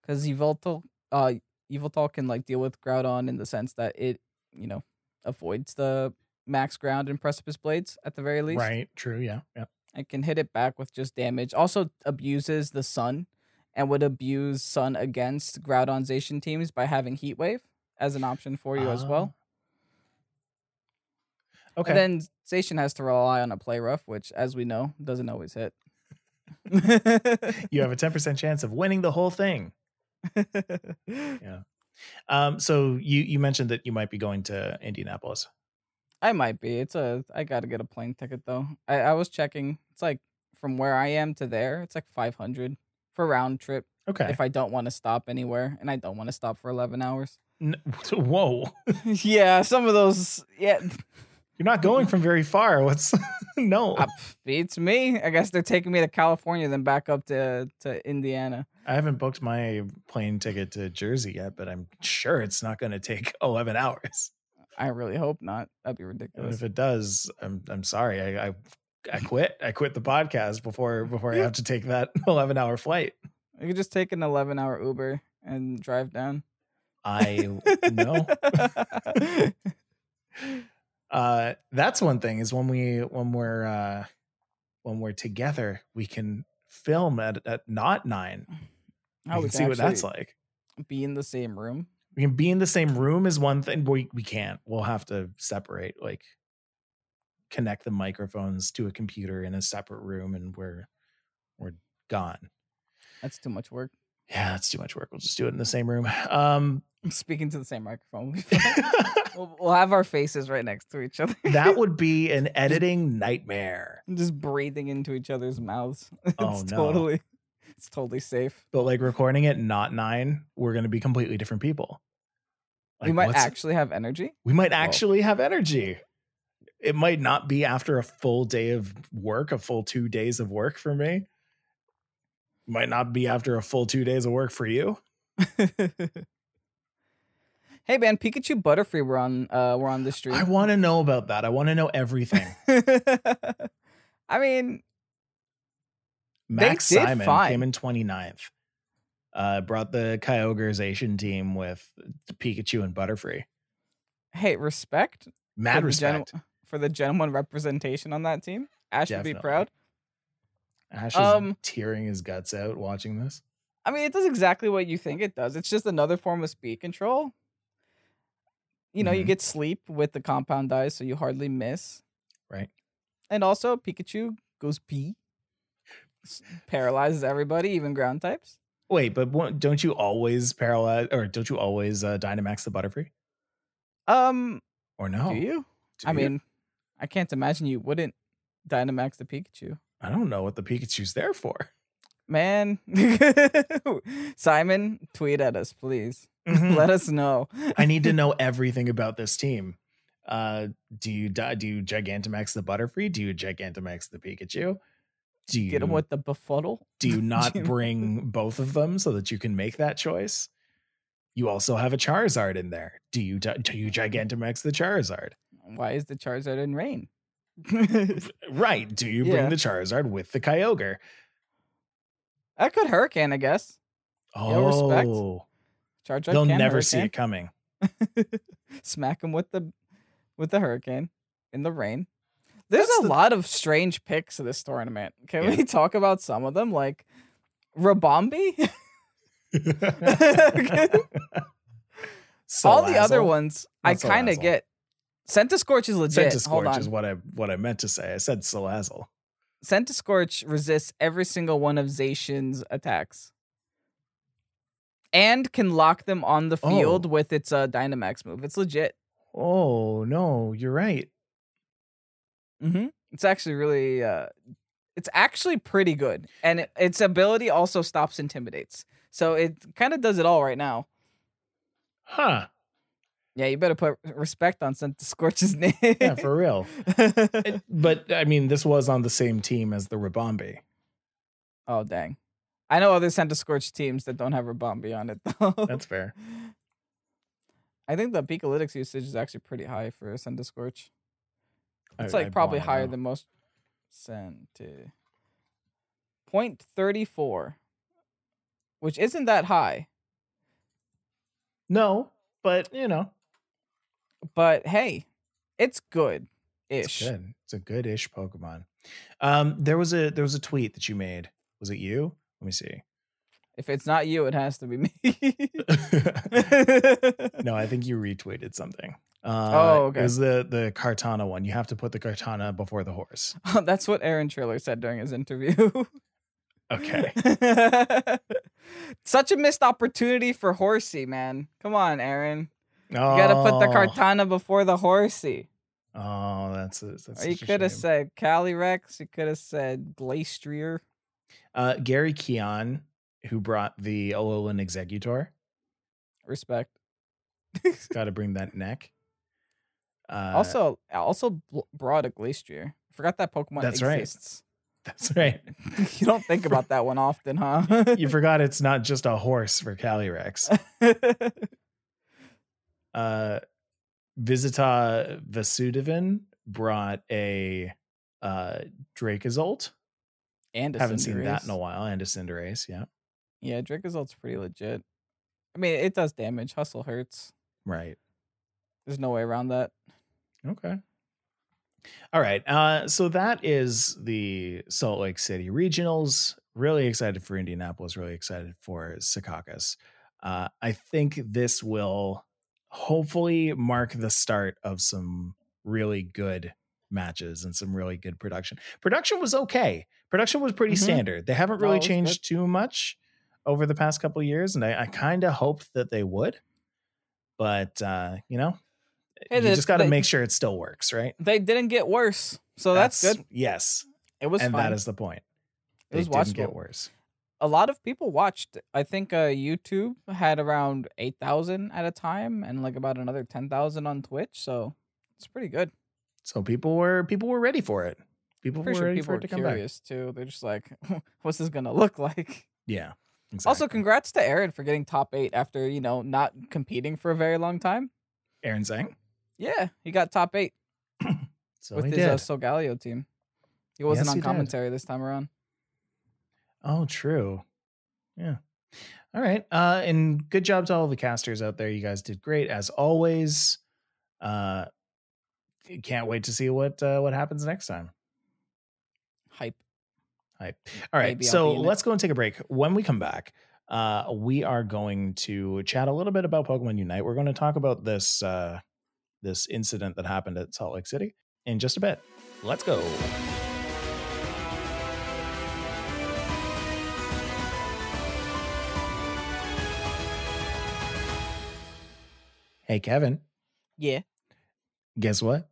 Speaker 2: because Yveltal uh Yveltal can like deal with Groudon in the sense that it you know avoids the max ground and precipice blades at the very least.
Speaker 1: Right. True. Yeah. Yeah.
Speaker 2: I can hit it back with just damage. Also abuses the sun and would abuse sun against Groudon Zacian teams by having Heat Wave as an option for you as well.
Speaker 1: Ah. Okay.
Speaker 2: And then Zacian has to rely on a play rough, which, as we know, doesn't always hit.
Speaker 1: you have a 10% chance of winning the whole thing. Yeah. Um, so you you mentioned that you might be going to Indianapolis.
Speaker 2: I might be. It's a. I gotta get a plane ticket though. I, I was checking. It's like from where I am to there. It's like five hundred for round trip
Speaker 1: Okay.
Speaker 2: if I don't want to stop anywhere, and I don't want to stop for eleven hours.
Speaker 1: N- Whoa.
Speaker 2: yeah, some of those. Yeah,
Speaker 1: You're not going from very far. What's no?
Speaker 2: uh, beats me. I guess they're taking me to California, then back up to to Indiana.
Speaker 1: I haven't booked my plane ticket to Jersey yet, but I'm sure it's not going to take 11 hours.
Speaker 2: I really hope not. That'd be
Speaker 1: And
Speaker 2: ridiculous.
Speaker 1: if it does, I'm I'm sorry. I, I I quit. I quit the podcast before before I have to take that 11 hour flight.
Speaker 2: You could just take an eleven hour Uber and drive down.
Speaker 1: I know. Uh, that's one thing is when we when we're uh, when we're together, we can film at at not nine.
Speaker 2: Oh,
Speaker 1: we
Speaker 2: we
Speaker 1: can see what that's like.
Speaker 2: Be in the same room.
Speaker 1: We can be in the same room is one thing. We we can't. We'll have to separate. Like connect the microphones to a computer in a separate room, and we're we're gone.
Speaker 2: That's too much work.
Speaker 1: Yeah, that's too much work. We'll just do it in the same room. Um,
Speaker 2: Speaking to the same microphone. we'll, we'll have our faces right next to each other.
Speaker 1: that would be an editing nightmare.
Speaker 2: just breathing into each other's mouths.
Speaker 1: Oh,
Speaker 2: it's
Speaker 1: no.
Speaker 2: totally it's totally safe.
Speaker 1: But like recording it not nine, we're going to be completely different people.
Speaker 2: we might actually have energy.
Speaker 1: we might actually have energy. It might not be after a full day of work, a full two days of work for me. Might not be after a full two days of work for you.
Speaker 2: hey man, Pikachu Butterfree were on uh we're on the stream.
Speaker 1: I want to know about that. I want to know everything.
Speaker 2: I mean,
Speaker 1: Max Simon
Speaker 2: fine.
Speaker 1: came in 29th. Uh, brought the Kyogreization team with Pikachu and Butterfree.
Speaker 2: hey, respect
Speaker 1: Mad
Speaker 2: the gen-
Speaker 1: respect.
Speaker 2: For the gentleman representation on that team. Ash should be proud.
Speaker 1: Ash is
Speaker 2: Um,
Speaker 1: tearing his guts out watching this.
Speaker 2: I mean, it does exactly what you think it does. It's just another form of speed control. You know, you
Speaker 1: Mhm.
Speaker 2: get sleep with the compound eyes, so you hardly miss.
Speaker 1: Right.
Speaker 2: And also, Pikachu goes pee, paralyzes everybody, even ground types.
Speaker 1: Wait, but don't you always paralyze or don't you always uh, Dynamax the Butterfree?
Speaker 2: Um,
Speaker 1: Or no?
Speaker 2: do you?
Speaker 1: Do
Speaker 2: I
Speaker 1: you?
Speaker 2: mean, I can't imagine you wouldn't Dynamax the Pikachu.
Speaker 1: I don't know what the Pikachu's there for.
Speaker 2: Man, Simon, tweet at us, please.
Speaker 1: Mhm.
Speaker 2: Let us know.
Speaker 1: I need to know everything about this team. Uh, do you do you Gigantamax the Butterfree? Do you Gigantamax the Pikachu? Do you
Speaker 2: Get him with the befuddle.
Speaker 1: do you not bring both of them so that you can make that choice? You also have a Charizard in there. Do you do you Gigantamax the Charizard?
Speaker 2: Why is the Charizard in rain?
Speaker 1: Right. Do you
Speaker 2: Yeah.
Speaker 1: bring the Charizard with the Kyogre?
Speaker 2: I could Hurricane, I guess. Yeah, respect.
Speaker 1: Oh,
Speaker 2: Charizard
Speaker 1: they'll
Speaker 2: can
Speaker 1: never see it coming.
Speaker 2: Smack him with the with the Hurricane in the rain. There's
Speaker 1: That's
Speaker 2: a
Speaker 1: the-
Speaker 2: lot of strange picks of this tournament. Can
Speaker 1: Yeah.
Speaker 2: we talk about some of them? Like Rabombi? All the other ones I kind of
Speaker 1: Salazzle.
Speaker 2: Get. Centiskorch is legit. Hold
Speaker 1: Centiskorch
Speaker 2: on.
Speaker 1: is what I what I meant to say. I said Salazzle.
Speaker 2: Centiskorch resists every single one of Zacian's attacks. And can lock them on the field
Speaker 1: Oh.
Speaker 2: with its uh, Dynamax move. It's legit.
Speaker 1: Oh no, you're right.
Speaker 2: Mm-hmm. It's actually really, uh, it's actually pretty good, and it, its ability also stops intimidates. So it kind of does it all right now.
Speaker 1: Huh.
Speaker 2: Yeah, you better put respect on Centiskorch's name.
Speaker 1: Yeah, for real. It- but I mean, this was on the same team as the Ribombee.
Speaker 2: oh dang, I know other Centiskorch teams that don't have Ribombee on it though.
Speaker 1: That's fair.
Speaker 2: I think the Pikalytics usage is actually pretty high for a Scorch. It's
Speaker 1: I-
Speaker 2: like
Speaker 1: I
Speaker 2: probably higher than most Centi. Point thirty four, which isn't that high,
Speaker 1: No, but you know,
Speaker 2: but hey, it's good
Speaker 1: it's
Speaker 2: ish.
Speaker 1: good. It's a good-ish Pokemon. Um, there was a there was a tweet that you made. Was it you? Let me see.
Speaker 2: If it's not you, it has to be me.
Speaker 1: no, I think you retweeted something. Uh,
Speaker 2: Oh, okay.
Speaker 1: It was the the Kartana one. You have to put the Kartana before the horse.
Speaker 2: That's what Aaron Traylor said during his interview.
Speaker 1: Okay.
Speaker 2: Such a missed opportunity for Horsey, man. Come on, Aaron.
Speaker 1: You
Speaker 2: gotta put the
Speaker 1: Oh.
Speaker 2: Kartana before the Horsey.
Speaker 1: Oh, that's a, that's.
Speaker 2: Or you could have said Calyrex. You could have said Glastrier.
Speaker 1: uh, Gary Keon, who brought the Alolan Exeggutor.
Speaker 2: Respect.
Speaker 1: Got to bring that neck. Uh,
Speaker 2: also, also brought a Glastrier. Forgot that Pokemon
Speaker 1: That's right. that's right.
Speaker 2: you don't think about that one often, huh?
Speaker 1: You forgot it's not just a horse for Calyrex. Uh Visita Vasudevin brought a uh Dracozolt.
Speaker 2: and a
Speaker 1: Haven't seen that in a while. And a Cinderace, yeah.
Speaker 2: Yeah, Dracozolt's pretty legit. I mean, it does damage. Hustle hurts.
Speaker 1: Right.
Speaker 2: There's no way around that.
Speaker 1: Okay. All right. Uh so that is the Salt Lake City regionals. Really excited for Indianapolis, really excited for Secaucus. Uh I think this will hopefully mark the start of some really good matches and some really good production. Production was okay. Production was pretty
Speaker 2: Mhm.
Speaker 1: standard. They haven't really changed too much over the past couple years, and I, I kind of hoped that they would. But uh, you know,
Speaker 2: Hey,
Speaker 1: you
Speaker 2: the-
Speaker 1: just got to make sure it still works, right?
Speaker 2: They didn't get worse, so that's, good.
Speaker 1: Yes,
Speaker 2: It was
Speaker 1: and that is the point.
Speaker 2: it was
Speaker 1: didn't get worse.
Speaker 2: A lot of people watched. I think uh, YouTube had around eight thousand at a time, and like about another ten thousand on Twitch. So it's pretty good.
Speaker 1: So people were people were ready for it. People were
Speaker 2: sure
Speaker 1: ready
Speaker 2: people
Speaker 1: for it to come back.
Speaker 2: curious too. They're just like, "What's this gonna look like?"
Speaker 1: Yeah.
Speaker 2: Also, congrats to Aaron for getting top eight after you know not competing for a very long time.
Speaker 1: Aaron Zheng.
Speaker 2: Yeah, he got top eight
Speaker 1: So
Speaker 2: with his
Speaker 1: did.
Speaker 2: uh, Solgaleo team. He wasn't
Speaker 1: Yes,
Speaker 2: on
Speaker 1: he did.
Speaker 2: commentary this time around.
Speaker 1: Oh, true. Yeah. All right. Uh, and good job to all the casters out there. You guys did great as always. Uh, can't wait to see what uh, what happens next time.
Speaker 2: Hype.
Speaker 1: Hype. All right.
Speaker 2: Maybe
Speaker 1: so
Speaker 2: be in it.
Speaker 1: let's go and take a break. When we come back, uh, we are going to chat a little bit about Pokemon Unite. We're going to talk about this uh, this incident that happened at Salt Lake City in just a bit. Let's go. Hey, Kevin,
Speaker 2: Yeah.
Speaker 1: guess what?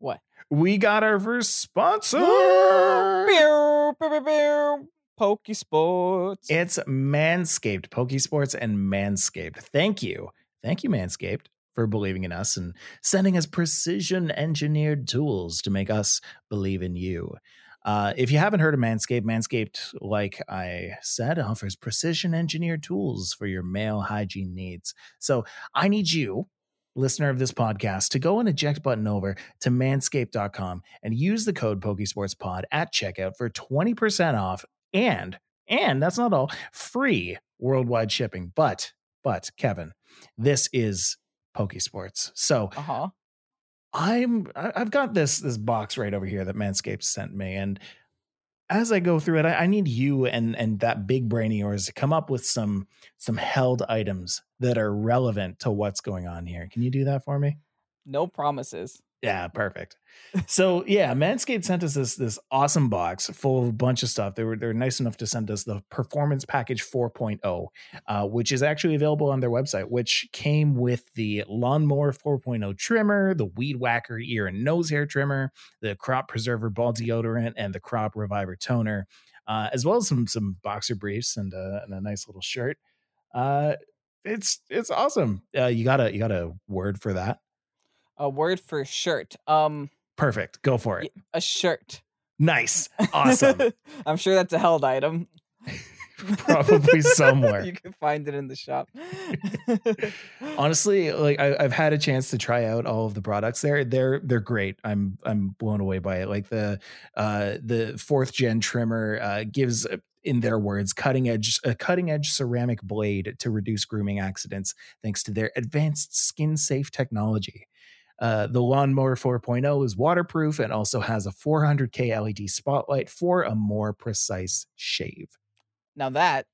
Speaker 2: What?
Speaker 1: We got our first sponsor.
Speaker 2: Pew, pew, pew, pew. Pokey Sports.
Speaker 1: It's Manscaped, Pokesports, and Manscaped. Thank you. Thank you, Manscaped, for believing in us and sending us precision engineered tools to make us believe in you. Uh, if you haven't heard of Manscaped, Manscaped, like I said, offers precision engineered tools for your male hygiene needs. So I need you, listener of this podcast, to go and eject button over to manscaped.com and use the code PokesportsPod at checkout for 20% off and and that's not all free worldwide shipping but but kevin this is pokesports so
Speaker 2: Uh huh.
Speaker 1: I'm i've got this this box right over here that manscaped sent me and as i go through it i, I need you and and that big brain of yours to come up with some some held items that are relevant to what's going on here can you do that for me
Speaker 2: No promises.
Speaker 1: Yeah, perfect. So yeah, Manscaped sent us this this awesome box full of a bunch of stuff. They were they're nice enough to send us the Performance Package 4.0, uh, which is actually available on their website, which came with the Lawnmower 4.0 trimmer, the Weed Whacker ear and nose hair trimmer, the Crop Preserver ball deodorant, and the Crop Reviver toner, uh, as well as some some boxer briefs and a, and a nice little shirt. Uh, it's it's awesome. Uh, you got a you got a word for that?
Speaker 2: A word for shirt. Um,
Speaker 1: Perfect. Go for it.
Speaker 2: a shirt.
Speaker 1: Nice. Awesome.
Speaker 2: I'm sure that's a held item.
Speaker 1: Probably somewhere.
Speaker 2: you can find it in the shop.
Speaker 1: Honestly, like I, I've had a chance to try out all of the products there. They're they're great. I'm I'm blown away by it. Like the uh the fourth gen trimmer uh gives uh, in their words cutting edge a cutting edge ceramic blade to reduce grooming accidents thanks to their advanced skin safe technology. Uh, the Lawnmower 4.0 is waterproof and also has a 400k LED spotlight for a more precise shave.
Speaker 2: now that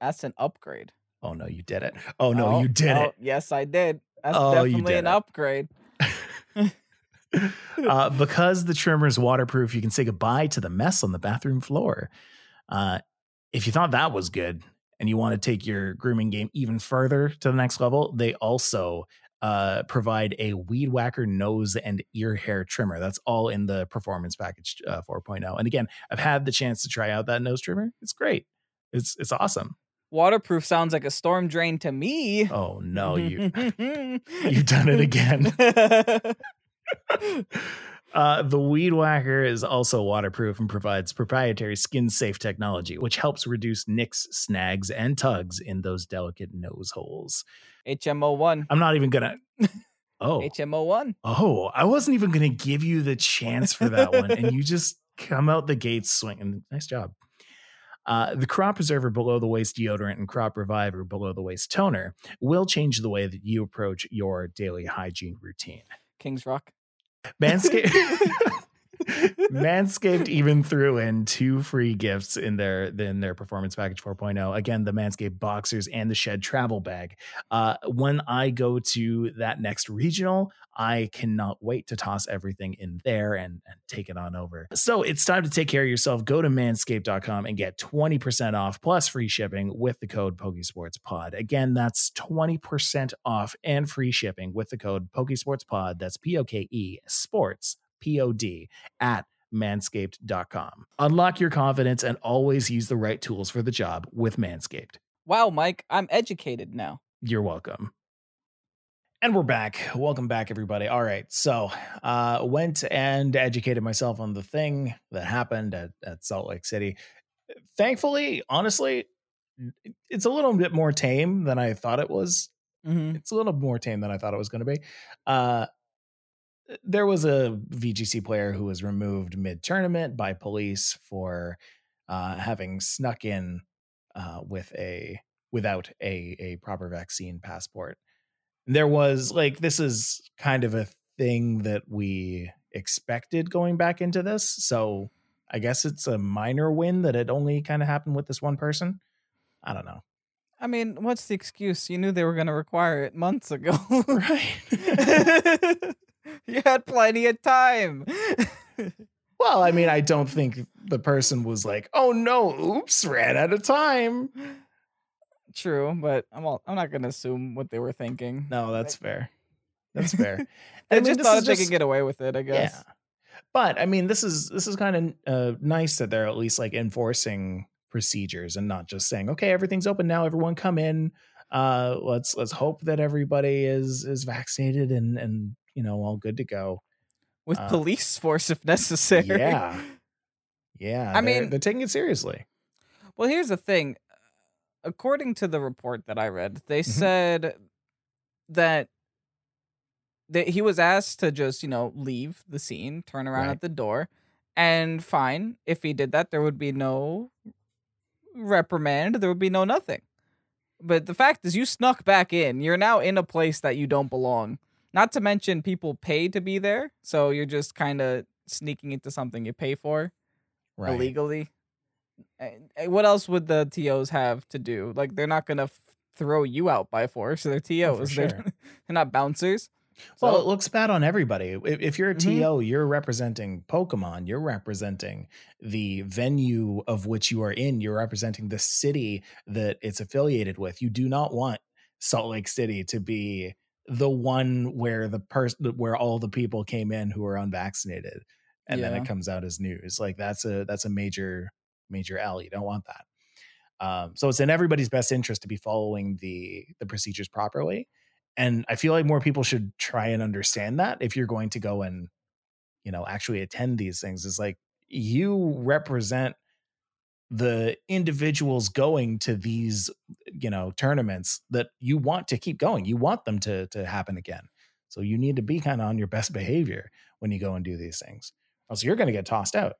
Speaker 2: that's an upgrade.
Speaker 1: Oh no, you did it! Oh no,
Speaker 2: Oh,
Speaker 1: you did
Speaker 2: oh,
Speaker 1: it!
Speaker 2: Yes, I did. That's
Speaker 1: Oh, you
Speaker 2: definitely
Speaker 1: did
Speaker 2: an
Speaker 1: it.
Speaker 2: upgrade.
Speaker 1: uh, because the trimmer is waterproof, you can say goodbye to the mess on the bathroom floor. Uh, if you thought that was good and you want to take your grooming game even further to the next level, they also uh, provide a weed whacker nose and ear hair trimmer. That's all in the performance package uh, 4.0. And again, I've had the chance to try out that nose trimmer. It's great. It's it's awesome.
Speaker 2: Waterproof sounds like a storm drain to me.
Speaker 1: Oh no, you you've done it again. Uh, the Weed Whacker is also waterproof and provides proprietary skin safe technology, which helps reduce nicks, snags, and tugs in those delicate nose holes.
Speaker 2: HMO one.
Speaker 1: I'm not even gonna. Oh,
Speaker 2: HMO one.
Speaker 1: oh, I wasn't even gonna give you the chance for that one, and you just come out the gates swinging. Nice job. Uh, the crop preserver below the waist deodorant and crop reviver below the waist toner will change the way that you approach your daily hygiene routine.
Speaker 2: Kings Rock.
Speaker 1: Manscaped. Manscaped even threw in two free gifts in their in their performance package 4.0. Again, the Manscaped boxers and the Shed travel bag. Uh, when I go to that next regional, I cannot wait to toss everything in there and, and take it on over. So it's time to take care of yourself. Go to manscaped.com and get 20% off plus free shipping with the code PokesportsPod. Again, that's 20% off and free shipping with the code PokesportsPod. That's P O K E Sports P O D at manscaped.com. Unlock your confidence and always use the right tools for the job with Manscaped.
Speaker 2: Wow, Mike, I'm educated now.
Speaker 1: You're welcome. And we're back. Welcome back, everybody. All right. So, uh, went and educated myself on the thing that happened at, at Salt Lake City. Thankfully, honestly, it's a little bit more tame than I thought it was.
Speaker 2: Mm-hmm.
Speaker 1: It's a little more tame than I thought it was going to be. Uh, there was a VGC player who was removed mid tournament by police for uh, having snuck in uh, with a without a a proper vaccine passport. There was like this is kind of a thing that we expected going back into this, so I guess it's a minor win that it only kind of happened with this one person. I don't know.
Speaker 2: I mean, what's the excuse? You knew they were going to require it months ago.
Speaker 1: Right.
Speaker 2: you had plenty of time.
Speaker 1: Well, I mean, I don't think the person was like, "Oh no, oops, ran out of time."
Speaker 2: True, but I'm all, I'm not going to assume what they were thinking.
Speaker 1: No, that's fair. That's fair.
Speaker 2: They
Speaker 1: I mean,
Speaker 2: just thought they
Speaker 1: just-
Speaker 2: could get away with it, I guess.
Speaker 1: Yeah. But I mean, this is this is kind of uh, nice that they're at least like enforcing procedures and not just saying, "Okay, everything's open now. Everyone come in. Uh, let's let's hope that everybody is is vaccinated and and you know all good to go."
Speaker 2: With
Speaker 1: Uh,
Speaker 2: police force if necessary.
Speaker 1: Yeah. Yeah,
Speaker 2: I
Speaker 1: they're-
Speaker 2: mean-
Speaker 1: they're taking it seriously.
Speaker 2: Well, here's the thing. According to the report that I read, they said that that he was asked to just, you know, leave the scene, turn around
Speaker 1: Right.
Speaker 2: at the door, and fine. If he did that, there would be no reprimand, there would be no nothing. But the fact is you snuck back in. You're now in a place that you don't belong. Not to mention people pay to be there, so you're just kind of sneaking into something you pay for
Speaker 1: Right.
Speaker 2: illegally. And What else would the TOs have to do? Like they're not gonna f- throw you out by force. They're
Speaker 1: Oh, for
Speaker 2: TOs. they're, they're not bouncers.
Speaker 1: Well, it looks bad on everybody. If, if you're a
Speaker 2: Mhm.
Speaker 1: TO, you're representing Pokemon, you're representing the venue of which you are in, you're representing the city that it's affiliated with. You do not want Salt Lake City to be the one where the person where all the people came in who are unvaccinated and then it comes out as news. Like that's a that's a major major L. You don't want that. Um, so it's in everybody's best interest to be following the the procedures properly and i feel like more people should try and understand that if you're going to go and you know actually attend these things is like you represent the individuals going to these you know tournaments that you want to keep going you want them to to happen again so you need to be kind of on your best behavior when you go and do these things else you're going to get tossed out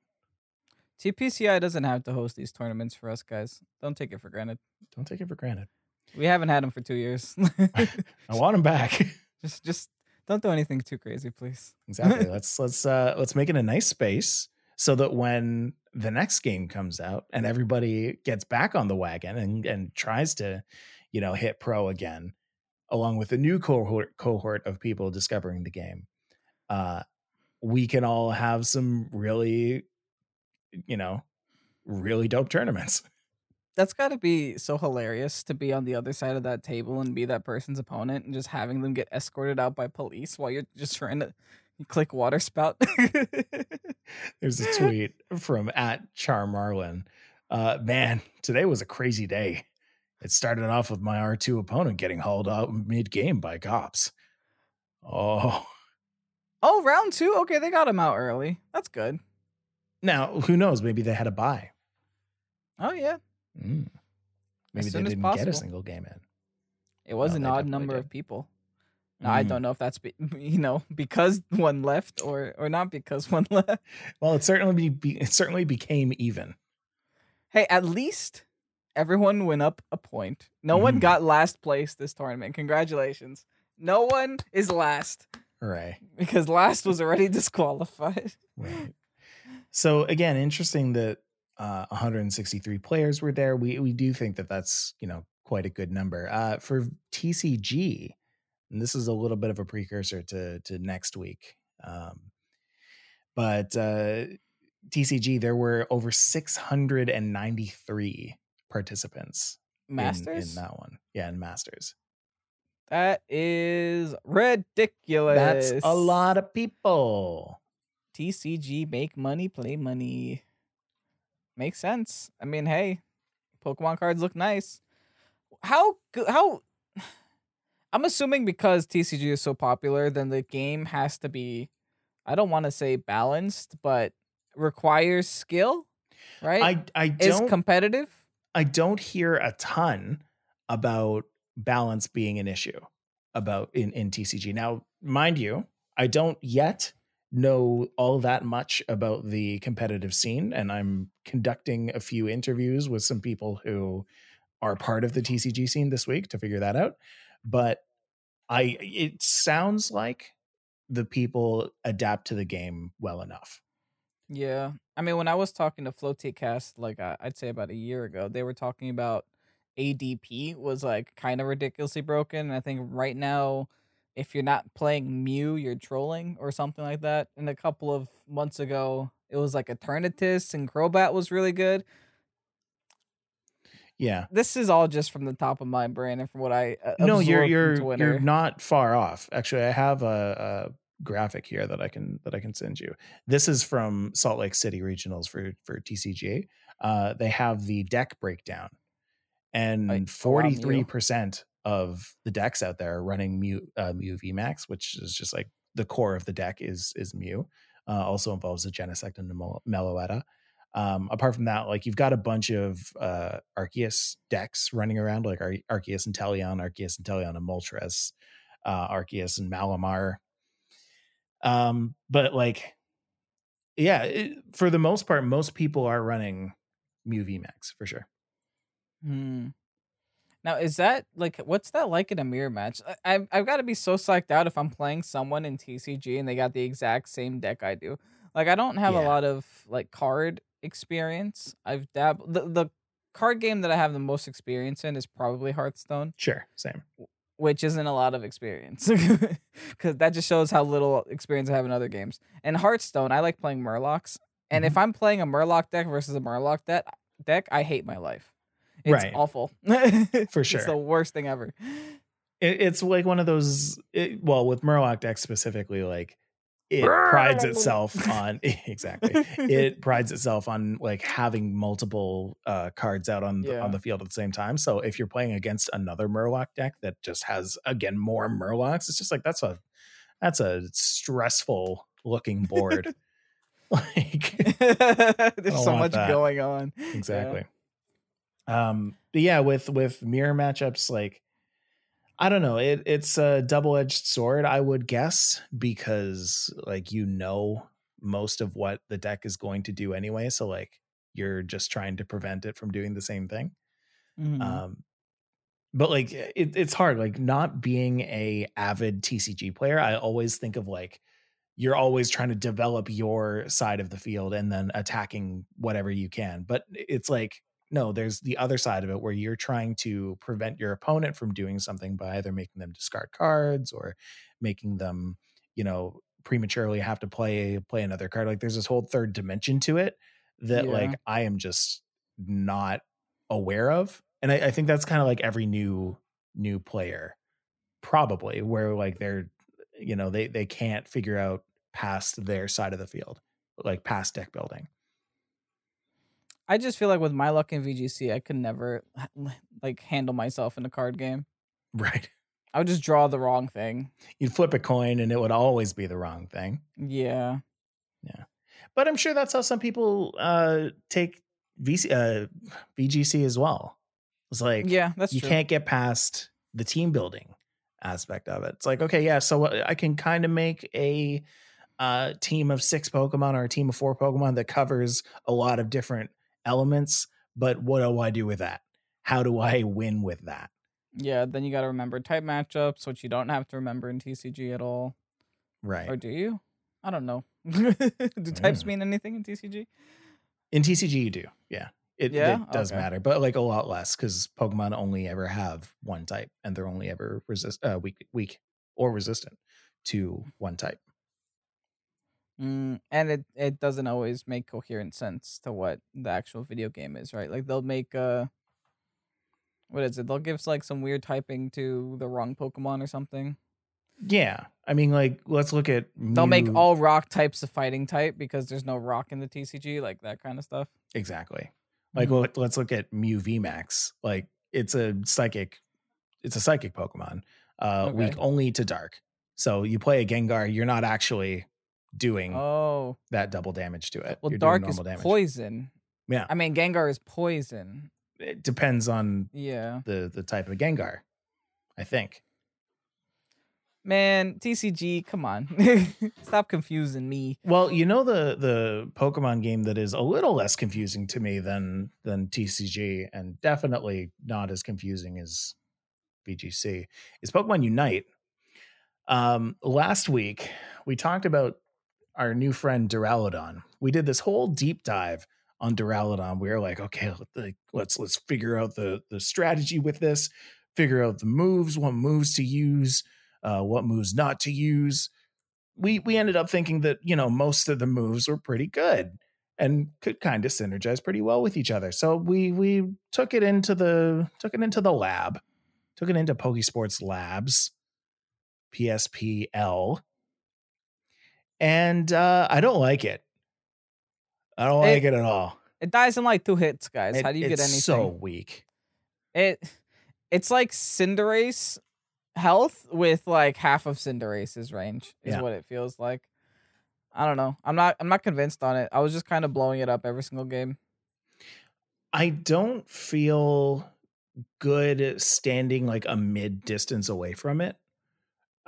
Speaker 2: TPCI doesn't have to host these tournaments for us guys. Don't take it for granted.
Speaker 1: don't take it for granted
Speaker 2: We haven't had them for two years.
Speaker 1: i want them back
Speaker 2: just, just don't do anything too crazy, please.
Speaker 1: exactly let's let's uh let's make it a nice space so that when the next game comes out and everybody gets back on the wagon and and tries to you know hit pro again along with a new cohort cohort of people discovering the game uh we can all have some really you know really dope tournaments.
Speaker 2: That's got to be so hilarious to be on the other side of that table and be that person's opponent and just having them get escorted out by police while you're just trying to click water spout.
Speaker 1: there's a tweet from at char marlin uh man today was a crazy day it started off with my r2 opponent getting hauled out mid-game by cops oh
Speaker 2: oh, round two? Okay, they got him out early. That's good.
Speaker 1: now who knows maybe they had a buy
Speaker 2: Oh, yeah.
Speaker 1: Mm. Maybe they didn't get a single game in.
Speaker 2: It was an odd number
Speaker 1: did.
Speaker 2: of people. Now, I
Speaker 1: Mm.
Speaker 2: don't know if that's be, you know because one left or or not because one left.
Speaker 1: Well, it certainly be, it certainly became even.
Speaker 2: Hey, at least everyone went up a point. No one
Speaker 1: Mhm.
Speaker 2: got last place this tournament. Congratulations. No one is last
Speaker 1: Hooray!
Speaker 2: because last was already disqualified.
Speaker 1: Right. So again, interesting that uh, 163 players were there. We we do think that that's you know quite a good number uh, for TCG. And this is a little bit of a precursor to to next week. Um, but uh, TCG, there were over 693 participants in-
Speaker 2: Masters?
Speaker 1: in, that one. Yeah, in Masters.
Speaker 2: that is ridiculous.
Speaker 1: That's a lot of people.
Speaker 2: TCG make money, play money. Makes sense. I mean, hey, Pokemon cards look nice. How good? How? I'm assuming because TCG is so popular, then the game has to be. I don't want to say balanced, but requires skill, right?
Speaker 1: I I
Speaker 2: is
Speaker 1: don't
Speaker 2: competitive.
Speaker 1: I don't hear a ton about balance being an issue about in in TCG. Now, mind you, I don't yet know all that much about the competitive scene and I'm conducting a few interviews with some people who are part of the TCG scene this week to figure that out. But I it sounds like the people adapt to the game well enough.
Speaker 2: Yeah. I mean, when I was talking to FloaTcast, like uh, I'd say about a year ago, they were talking about ADP was like kind of ridiculously broken. And I think right now, if you're not playing Mew, you're trolling or something like that. And a couple of months ago, it was like Eternatus and Crobat was really good.
Speaker 1: Yeah.
Speaker 2: This is all just from the top of my brain and from what I uh,
Speaker 1: no you're you're you're not far off actually i have a, a graphic here that i can that i can send you this is from salt lake city regionals for for tcga uh they have the deck breakdown and
Speaker 2: oh, wow, Mew.
Speaker 1: 43% of the decks out there are running Mew, uh, Mew VMAX, which is just like the core of the deck is is Mew. Uh, also involves a Genesect and a Mel- Meloetta. Um, apart from that, like you've got a bunch of uh, Arceus decks running around, like Ar- Arceus and Teleon, Arceus and Teleon and Moltres, uh, Arceus and Malamar. Um, but like, yeah, it, for the most part, most people are running Mew VMAX for sure.
Speaker 2: Hmm. Now, is that like what's that like in a mirror match? I, I've I've got to be so psyched out if I'm playing someone in TCG and they got the exact same deck I do. Like I don't have a lot of like card experience. I've dabbled the the card game that I have the most experience in is probably Hearthstone,
Speaker 1: Sure, same.
Speaker 2: which isn't a lot of experience because that just shows how little experience I have in other games. And Hearthstone, I like playing Murlocs, and if mm-hmm. I'm playing a Murloc deck versus a Murloc deck, deck I hate my life. It's
Speaker 1: Right.
Speaker 2: awful.
Speaker 1: For sure.
Speaker 2: It's the worst thing ever.
Speaker 1: it, it's like one of those it, well with murloc decks specifically like it prides itself on exactly it prides itself on like having multiple uh cards out on the,
Speaker 2: Yeah.
Speaker 1: on the field at the same time so if you're playing against another murloc deck that just has again more murlocs it's just like that's a that's a stressful looking board Like
Speaker 2: There's so much
Speaker 1: that.
Speaker 2: going on.
Speaker 1: exactly. Um, but yeah, with with mirror matchups, like I don't know, it it's a double edged sword, I would guess, because like you know most of what the deck is going to do anyway. So like you're just trying to prevent it from doing the same thing.
Speaker 2: Mhm.
Speaker 1: Um, but like it, it's hard. Like not being a avid TCG player, I always think of like you're always trying to develop your side of the field and then attacking whatever you can. But it's like no, there's the other side of it where you're trying to prevent your opponent from doing something by either making them discard cards or making them, you know, prematurely have to play play another card. Like there's this whole third dimension to it that
Speaker 2: Yeah.
Speaker 1: like I am just not aware of. And I, I think that's kind of like every new new player, probably, where like they're you know, they they can't figure out past their side of the field, like past deck building.
Speaker 2: I just feel like with my luck in VGC, I could never like handle myself in a card game.
Speaker 1: Right.
Speaker 2: I would just draw the wrong thing.
Speaker 1: You'd flip a coin and it would always be the wrong thing.
Speaker 2: Yeah. Yeah.
Speaker 1: But I'm sure that's how some people uh take VC uh VGC as well. It's like
Speaker 2: yeah, that's
Speaker 1: you
Speaker 2: true.
Speaker 1: can't get past the team building aspect of it. It's like, okay, yeah, so uh, I can kind of make a uh, team of six Pokemon or a team of four Pokemon that covers a lot of different elements, but what do I do with that? How do I win with that?
Speaker 2: Yeah, then you got to remember type matchups, which you don't have to remember in TCG at all.
Speaker 1: Right.
Speaker 2: Or do you? I don't know. do types
Speaker 1: Mm.
Speaker 2: mean anything in TCG?
Speaker 1: In TCG, you do. Yeah. It,
Speaker 2: Yeah?
Speaker 1: it does
Speaker 2: Okay.
Speaker 1: matter, but like a lot less because Pokemon only ever have one type and they're only ever resist uh, weak, weak or resistant to one type.
Speaker 2: Mm, and it, it doesn't always make coherent sense to what the actual video game is, right? Like they'll make uh what is it? They'll give like some weird typing to the wrong Pokemon or something.
Speaker 1: Yeah. I mean, like, let's look at.
Speaker 2: They'll make all rock types a fighting type because there's no rock in the TCG, like that kind of stuff.
Speaker 1: Exactly. Like,
Speaker 2: Mhm.
Speaker 1: let- let's look at Mew VMAX. Like, it's a psychic, it's a psychic Pokemon, uh, weak only to dark. So you play a Gengar, you're not actually doing
Speaker 2: Oh,
Speaker 1: that double damage to it.
Speaker 2: well,
Speaker 1: you're
Speaker 2: dark
Speaker 1: doing
Speaker 2: is
Speaker 1: damage.
Speaker 2: poison.
Speaker 1: Yeah.
Speaker 2: I mean, Gengar is poison.
Speaker 1: It depends on
Speaker 2: Yeah,
Speaker 1: the the type of Gengar. I think.
Speaker 2: man, TCG, come on, stop confusing me.
Speaker 1: Well, you know the the Pokemon game that is a little less confusing to me than than TCG, and definitely not as confusing as VGC is Pokemon Unite. Um, last week we talked about our new friend Duraludon. We did this whole deep dive on Duraludon. We were like, okay, let's let's figure out the the strategy with this, figure out the moves, what moves to use, uh, what moves not to use we we ended up thinking that you know most of the moves were pretty good and could kind of synergize pretty well with each other. So we we took it into the took it into the lab, took it into Pokesports Labs, PSPL, and uh, I don't like it. I don't
Speaker 2: It-
Speaker 1: like it at all.
Speaker 2: It dies in like two hits, guys.
Speaker 1: It-
Speaker 2: How do you get
Speaker 1: it's
Speaker 2: anything?
Speaker 1: so weak.
Speaker 2: It it's like Cinderace health with like half of Cinderace's range is
Speaker 1: Yeah.
Speaker 2: what it feels like. I don't know. I'm not I'm not convinced on it. I was just kind of blowing it up every single game.
Speaker 1: I don't feel good standing like a mid distance away from it.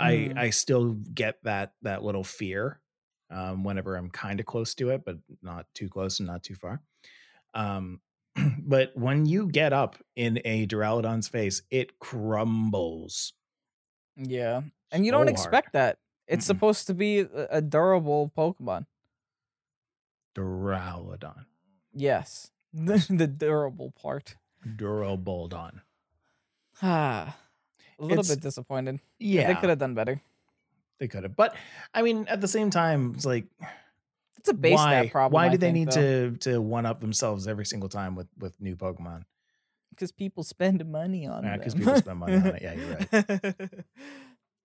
Speaker 2: Mm.
Speaker 1: I I still get that that little fear um, whenever I'm kind of close to it, but not too close and not too far. Um, but when you get up in a Duraludon's face, it crumbles.
Speaker 2: Yeah. And you don't expect
Speaker 1: hard.
Speaker 2: that. It's
Speaker 1: Mm-mm.
Speaker 2: supposed to be a durable Pokemon.
Speaker 1: Duraludon,
Speaker 2: Yes. The, the durable part.
Speaker 1: Durabaldon.
Speaker 2: Ah. A little
Speaker 1: It's-
Speaker 2: bit disappointed.
Speaker 1: Yeah,
Speaker 2: They could have done better.
Speaker 1: They could have, but I mean, at the same time, it's like
Speaker 2: It's a base
Speaker 1: why?
Speaker 2: stat problem.
Speaker 1: why
Speaker 2: I
Speaker 1: do they
Speaker 2: think,
Speaker 1: need
Speaker 2: though,
Speaker 1: to to one up themselves every single time with with new Pokemon?
Speaker 2: Because people spend money on it.
Speaker 1: Yeah,
Speaker 2: them.
Speaker 1: 'cause people spend money on it. Yeah, you're
Speaker 2: right.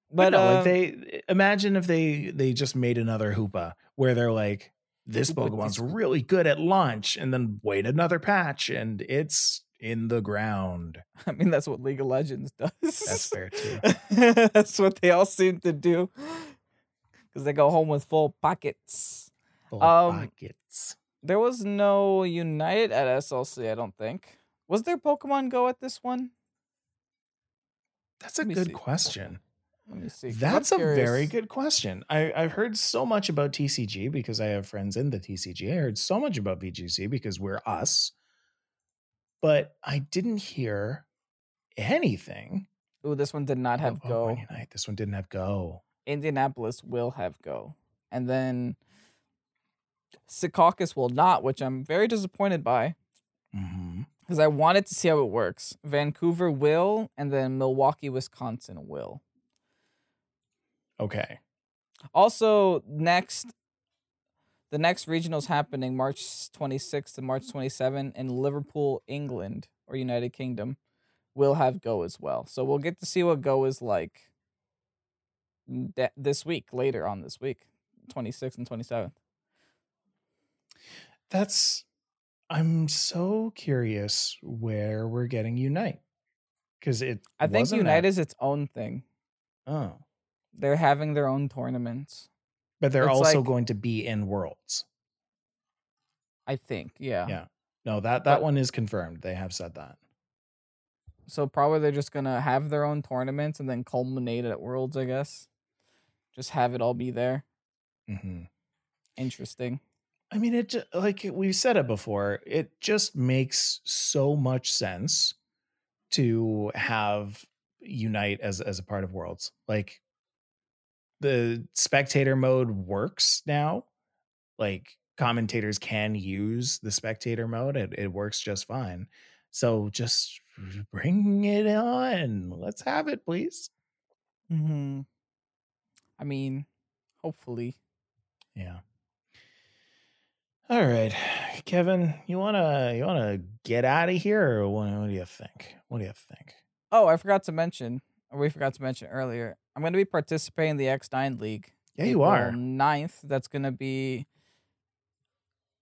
Speaker 1: But,
Speaker 2: but
Speaker 1: no,
Speaker 2: uh,
Speaker 1: like they imagine if they they just made another Hoopa where they're like, this
Speaker 2: Hoopa
Speaker 1: Pokemon's
Speaker 2: this-
Speaker 1: really good at launch, and then wait another patch and it's in the ground.
Speaker 2: I mean, that's what League of Legends does.
Speaker 1: That's fair too.
Speaker 2: that's what they all seem to do. Because they go home with full pockets.
Speaker 1: Full
Speaker 2: Um,
Speaker 1: buckets.
Speaker 2: There was no Unite at SLC, I don't think. Was there Pokemon Go at this one?
Speaker 1: That's a good
Speaker 2: see.
Speaker 1: question.
Speaker 2: Let me see.
Speaker 1: That's a very good question. I, I've heard so much about TCG because I have friends in the TCG. I heard so much about VGC because we're us, but I didn't hear anything.
Speaker 2: Ooh, this one did not have
Speaker 1: of
Speaker 2: oh,
Speaker 1: Go. Unite. This one didn't have Go.
Speaker 2: Indianapolis will have Go. And then Secaucus will not, which I'm very disappointed by
Speaker 1: mm-hmm.
Speaker 2: because I wanted to see how it works. Vancouver will, and then Milwaukee, Wisconsin will.
Speaker 1: Okay.
Speaker 2: Also, next, the next regional's happening March 26th to March 27 in Liverpool, England, or United Kingdom. Will have Go as well. So we'll get to see what Go is like th- this week, later on this week, 26th and 27th.
Speaker 1: That's I'm so curious where we're getting Unite. Because it
Speaker 2: I think Unite
Speaker 1: at-
Speaker 2: is its own thing.
Speaker 1: oh.
Speaker 2: They're having their own tournaments.
Speaker 1: But they're
Speaker 2: It's
Speaker 1: also
Speaker 2: like-
Speaker 1: going to be in worlds.
Speaker 2: I think, yeah.
Speaker 1: Yeah. No, that that
Speaker 2: But-
Speaker 1: one is confirmed. They have said that.
Speaker 2: So probably they're just gonna have their own tournaments and then culminate at Worlds, I guess. Just have it all be there.
Speaker 1: hmm
Speaker 2: Interesting.
Speaker 1: I mean, it like we've said it before. It just makes so much sense to have Unite as as a part of Worlds. Like the spectator mode works now. Like commentators can use the spectator mode. It it works just fine. So just bring it on. Let's have it, please.
Speaker 2: Mm-hmm. I mean, hopefully.
Speaker 1: Yeah. All right, Kevin, you wanna you wanna get out of here, or what, what do you think? What do you think?
Speaker 2: Oh, I forgot to mention, we forgot to mention earlier. I'm gonna be participating in the X9 League.
Speaker 1: Yeah, you are.
Speaker 2: 9th. That's gonna be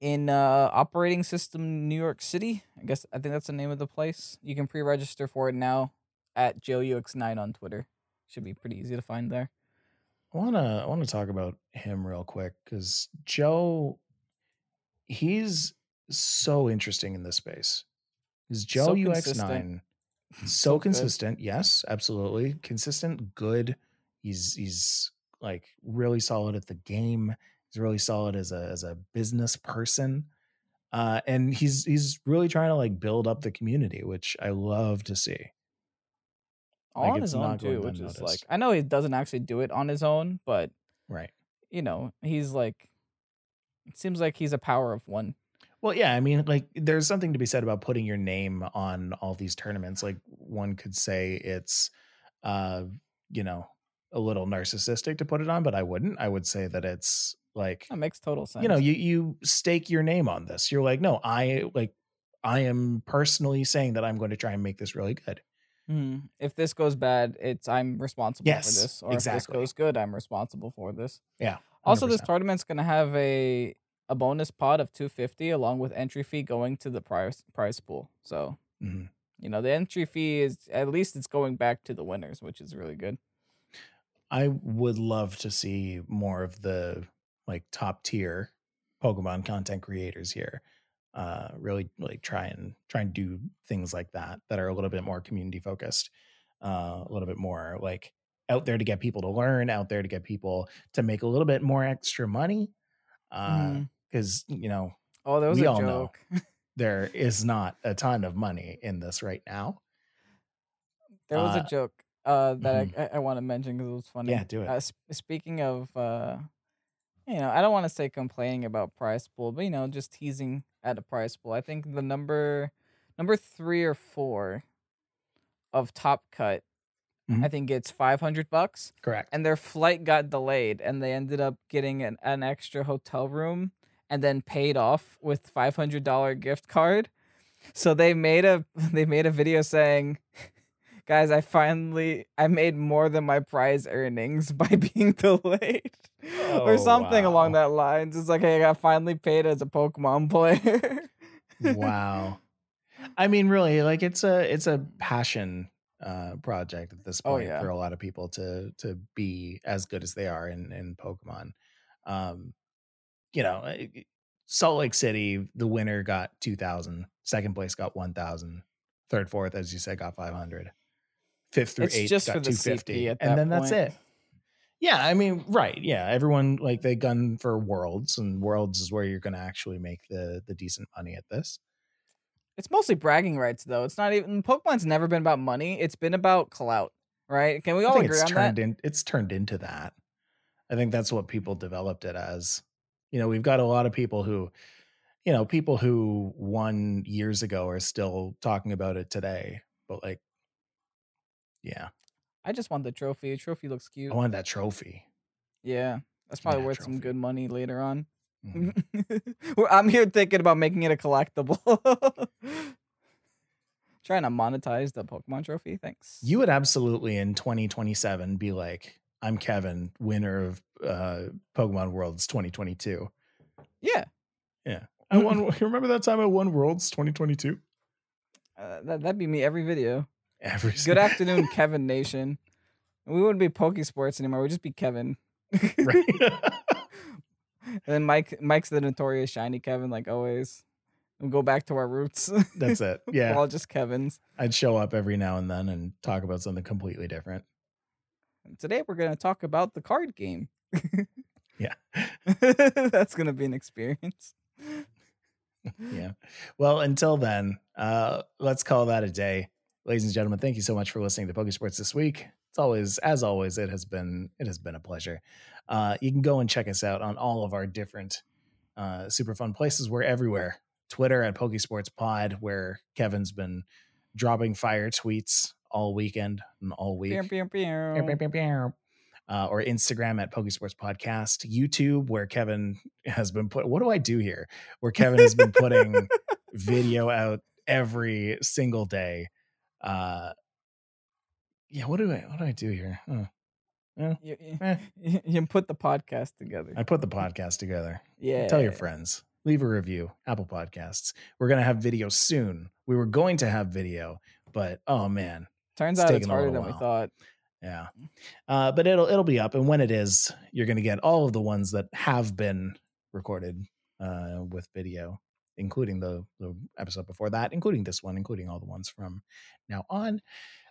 Speaker 2: in uh operating system New York City. I guess I think that's the name of the place. You can pre-register for it now at JoeUX9 on Twitter. Should be pretty easy to find there.
Speaker 1: I wanna I wanna talk about him real quick because Joe, he's so interesting in this space. Is Joe
Speaker 2: So
Speaker 1: UX
Speaker 2: consistent.
Speaker 1: nine so
Speaker 2: So good.
Speaker 1: consistent? Yes, absolutely consistent. Good. He's he's like really solid at the game. He's really solid as a as a business person. Uh, and he's he's really trying to like build up the community, which I love to see.
Speaker 2: All
Speaker 1: Like,
Speaker 2: on his own too, which is like I know he doesn't actually do it on his own, but
Speaker 1: Right.
Speaker 2: you know, he's like it seems like he's a power of one.
Speaker 1: Well, yeah, I mean, like there's something to be said about putting your name on all these tournaments. Like one could say it's uh, you know, a little narcissistic to put it on, but I wouldn't. I would say that it's like
Speaker 2: That makes total sense.
Speaker 1: you know, you you stake your name on this. You're like, no, I like I am personally saying that I'm going to try and make this really good.
Speaker 2: Mhm. If this goes bad, it's I'm responsible
Speaker 1: Yes,
Speaker 2: for this. Or if this goes good, I'm responsible for this.
Speaker 1: Yeah.
Speaker 2: Also, this tournament's gonna have a a bonus pot of 250 along with entry fee going to the prize prize pool. So
Speaker 1: Mhm.
Speaker 2: you know the entry fee is at least it's going back to the winners, which is really good.
Speaker 1: I would love to see more of the like top tier Pokemon content creators here. Uh really like try and try and do things like that that are a little bit more community focused. Uh a little bit more like out there to get people to learn, out there to get people to make a little bit more extra money. Uh
Speaker 2: Mhm.
Speaker 1: Cuz you know,
Speaker 2: Oh, there was
Speaker 1: we
Speaker 2: a
Speaker 1: all know. there is not a ton of money in this right now.
Speaker 2: there was
Speaker 1: Uh,
Speaker 2: a joke uh, that I, I, want to mention because it was funny.
Speaker 1: Yeah, do it.
Speaker 2: Uh, sp- speaking of, uh, you know, I don't want to say complaining about price pool, but you know, just teasing at a price pool. I think the number number three or four of Top Cut,
Speaker 1: Mhm.
Speaker 2: I think it's five hundred bucks,
Speaker 1: Correct.
Speaker 2: and their flight got delayed, and they ended up getting an, an extra hotel room, and then paid off with five hundred dollar gift card. So they made a they made a video saying guys i finally i made more than my prize earnings by being delayed or
Speaker 1: Oh,
Speaker 2: something along that lines it's like hey i got finally paid as a pokemon player
Speaker 1: wow. I mean, really, like it's a it's a passion uh project at this
Speaker 2: Oh,
Speaker 1: point
Speaker 2: yeah.
Speaker 1: for a lot of people to to be as good as they are in in Pokemon. Um, you know, eh, Salt Lake City, the winner got 2,000, second place got 1,000, third, fourth, as you said, got 500, fifth through
Speaker 2: It's
Speaker 1: eighth
Speaker 2: just
Speaker 1: got
Speaker 2: for the
Speaker 1: 250, and
Speaker 2: that
Speaker 1: then that's it. Yeah, I mean, right. Yeah, everyone like they gun for worlds, and worlds is where you're going to actually make the the decent money at this.
Speaker 2: It's mostly bragging rights, though. It's not even Pokemon's never been about money. It's been about clout, right? Can we all agree
Speaker 1: it's
Speaker 2: on that?
Speaker 1: turned in. It's turned into that. I think that's what people developed it as. You know, we've got a lot of people who, you know, people who won years ago are still talking about it today. But like, yeah,
Speaker 2: I just want the trophy. The trophy looks cute.
Speaker 1: I want that trophy.
Speaker 2: Yeah, that's probably
Speaker 1: that
Speaker 2: worth some good money later on.
Speaker 1: Mhm.
Speaker 2: I'm here thinking about making it a collectible. Trying to monetize the Pokemon trophy. Thanks.
Speaker 1: You would absolutely in 2027 be like, I'm Kevin, winner of uh Pokemon Worlds 2022.
Speaker 2: yeah. Yeah.
Speaker 1: I won. Remember that time I won Worlds 2022?
Speaker 2: Uh, that that'd be me every video.
Speaker 1: Every
Speaker 2: Good afternoon, Kevin Nation. We wouldn't be Pokesports anymore. We'd just be Kevin.
Speaker 1: right?
Speaker 2: And then Mike Mike's the notorious shiny Kevin, like always. We'll go back to our roots.
Speaker 1: That's it. Yeah.
Speaker 2: all just Kevins.
Speaker 1: I'd show up every now and then and talk about something completely different.
Speaker 2: And today we're gonna talk about the card game.
Speaker 1: Yeah.
Speaker 2: That's gonna be an experience.
Speaker 1: Yeah. Well, until then, uh, let's call that a day. Ladies and gentlemen, thank you so much for listening to Pokesports this week. It's always, as always, it has been it has been a pleasure. Uh, you can go and check us out on all of our different uh, super fun places. We're everywhere. Twitter at Pokesports Pod, where Kevin's been dropping fire tweets all weekend and all week.
Speaker 2: Pew, pew, pew.
Speaker 1: Uh, or Instagram at Pokesports Podcast, YouTube, where Kevin has been put. What do I do here? Where Kevin has been putting video out every single day. Uh, yeah, what do I what do I do here? Huh.
Speaker 2: You, you-
Speaker 1: Eh.
Speaker 2: you put the podcast together.
Speaker 1: I put the podcast together.
Speaker 2: Yeah.
Speaker 1: Tell your friends. Leave a review. Apple Podcasts. We're gonna have video soon. We were going to have video, but oh man,
Speaker 2: Turns
Speaker 1: It's
Speaker 2: out it's harder than we thought.
Speaker 1: Yeah. Uh, but it'll it'll be up, and when it is, you're going to get all of the ones that have been recorded uh, with video, including the the episode before that, including this one, including all the ones from now on,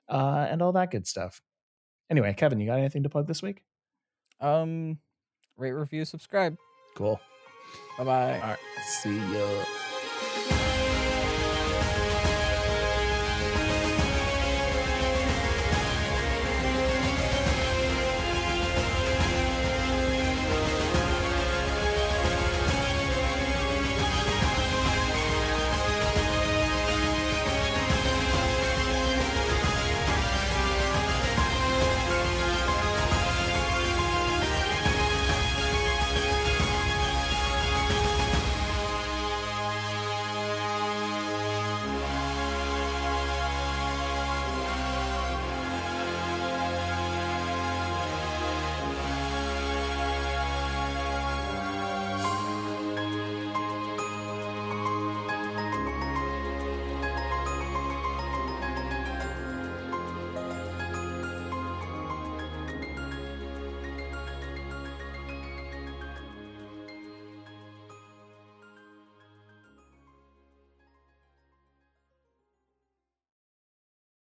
Speaker 1: uh, and all that good stuff. Anyway, Kevin, you got anything to plug this week?
Speaker 2: Um, rate, review, subscribe.
Speaker 1: Cool.
Speaker 2: Bye bye.
Speaker 1: All right. See ya.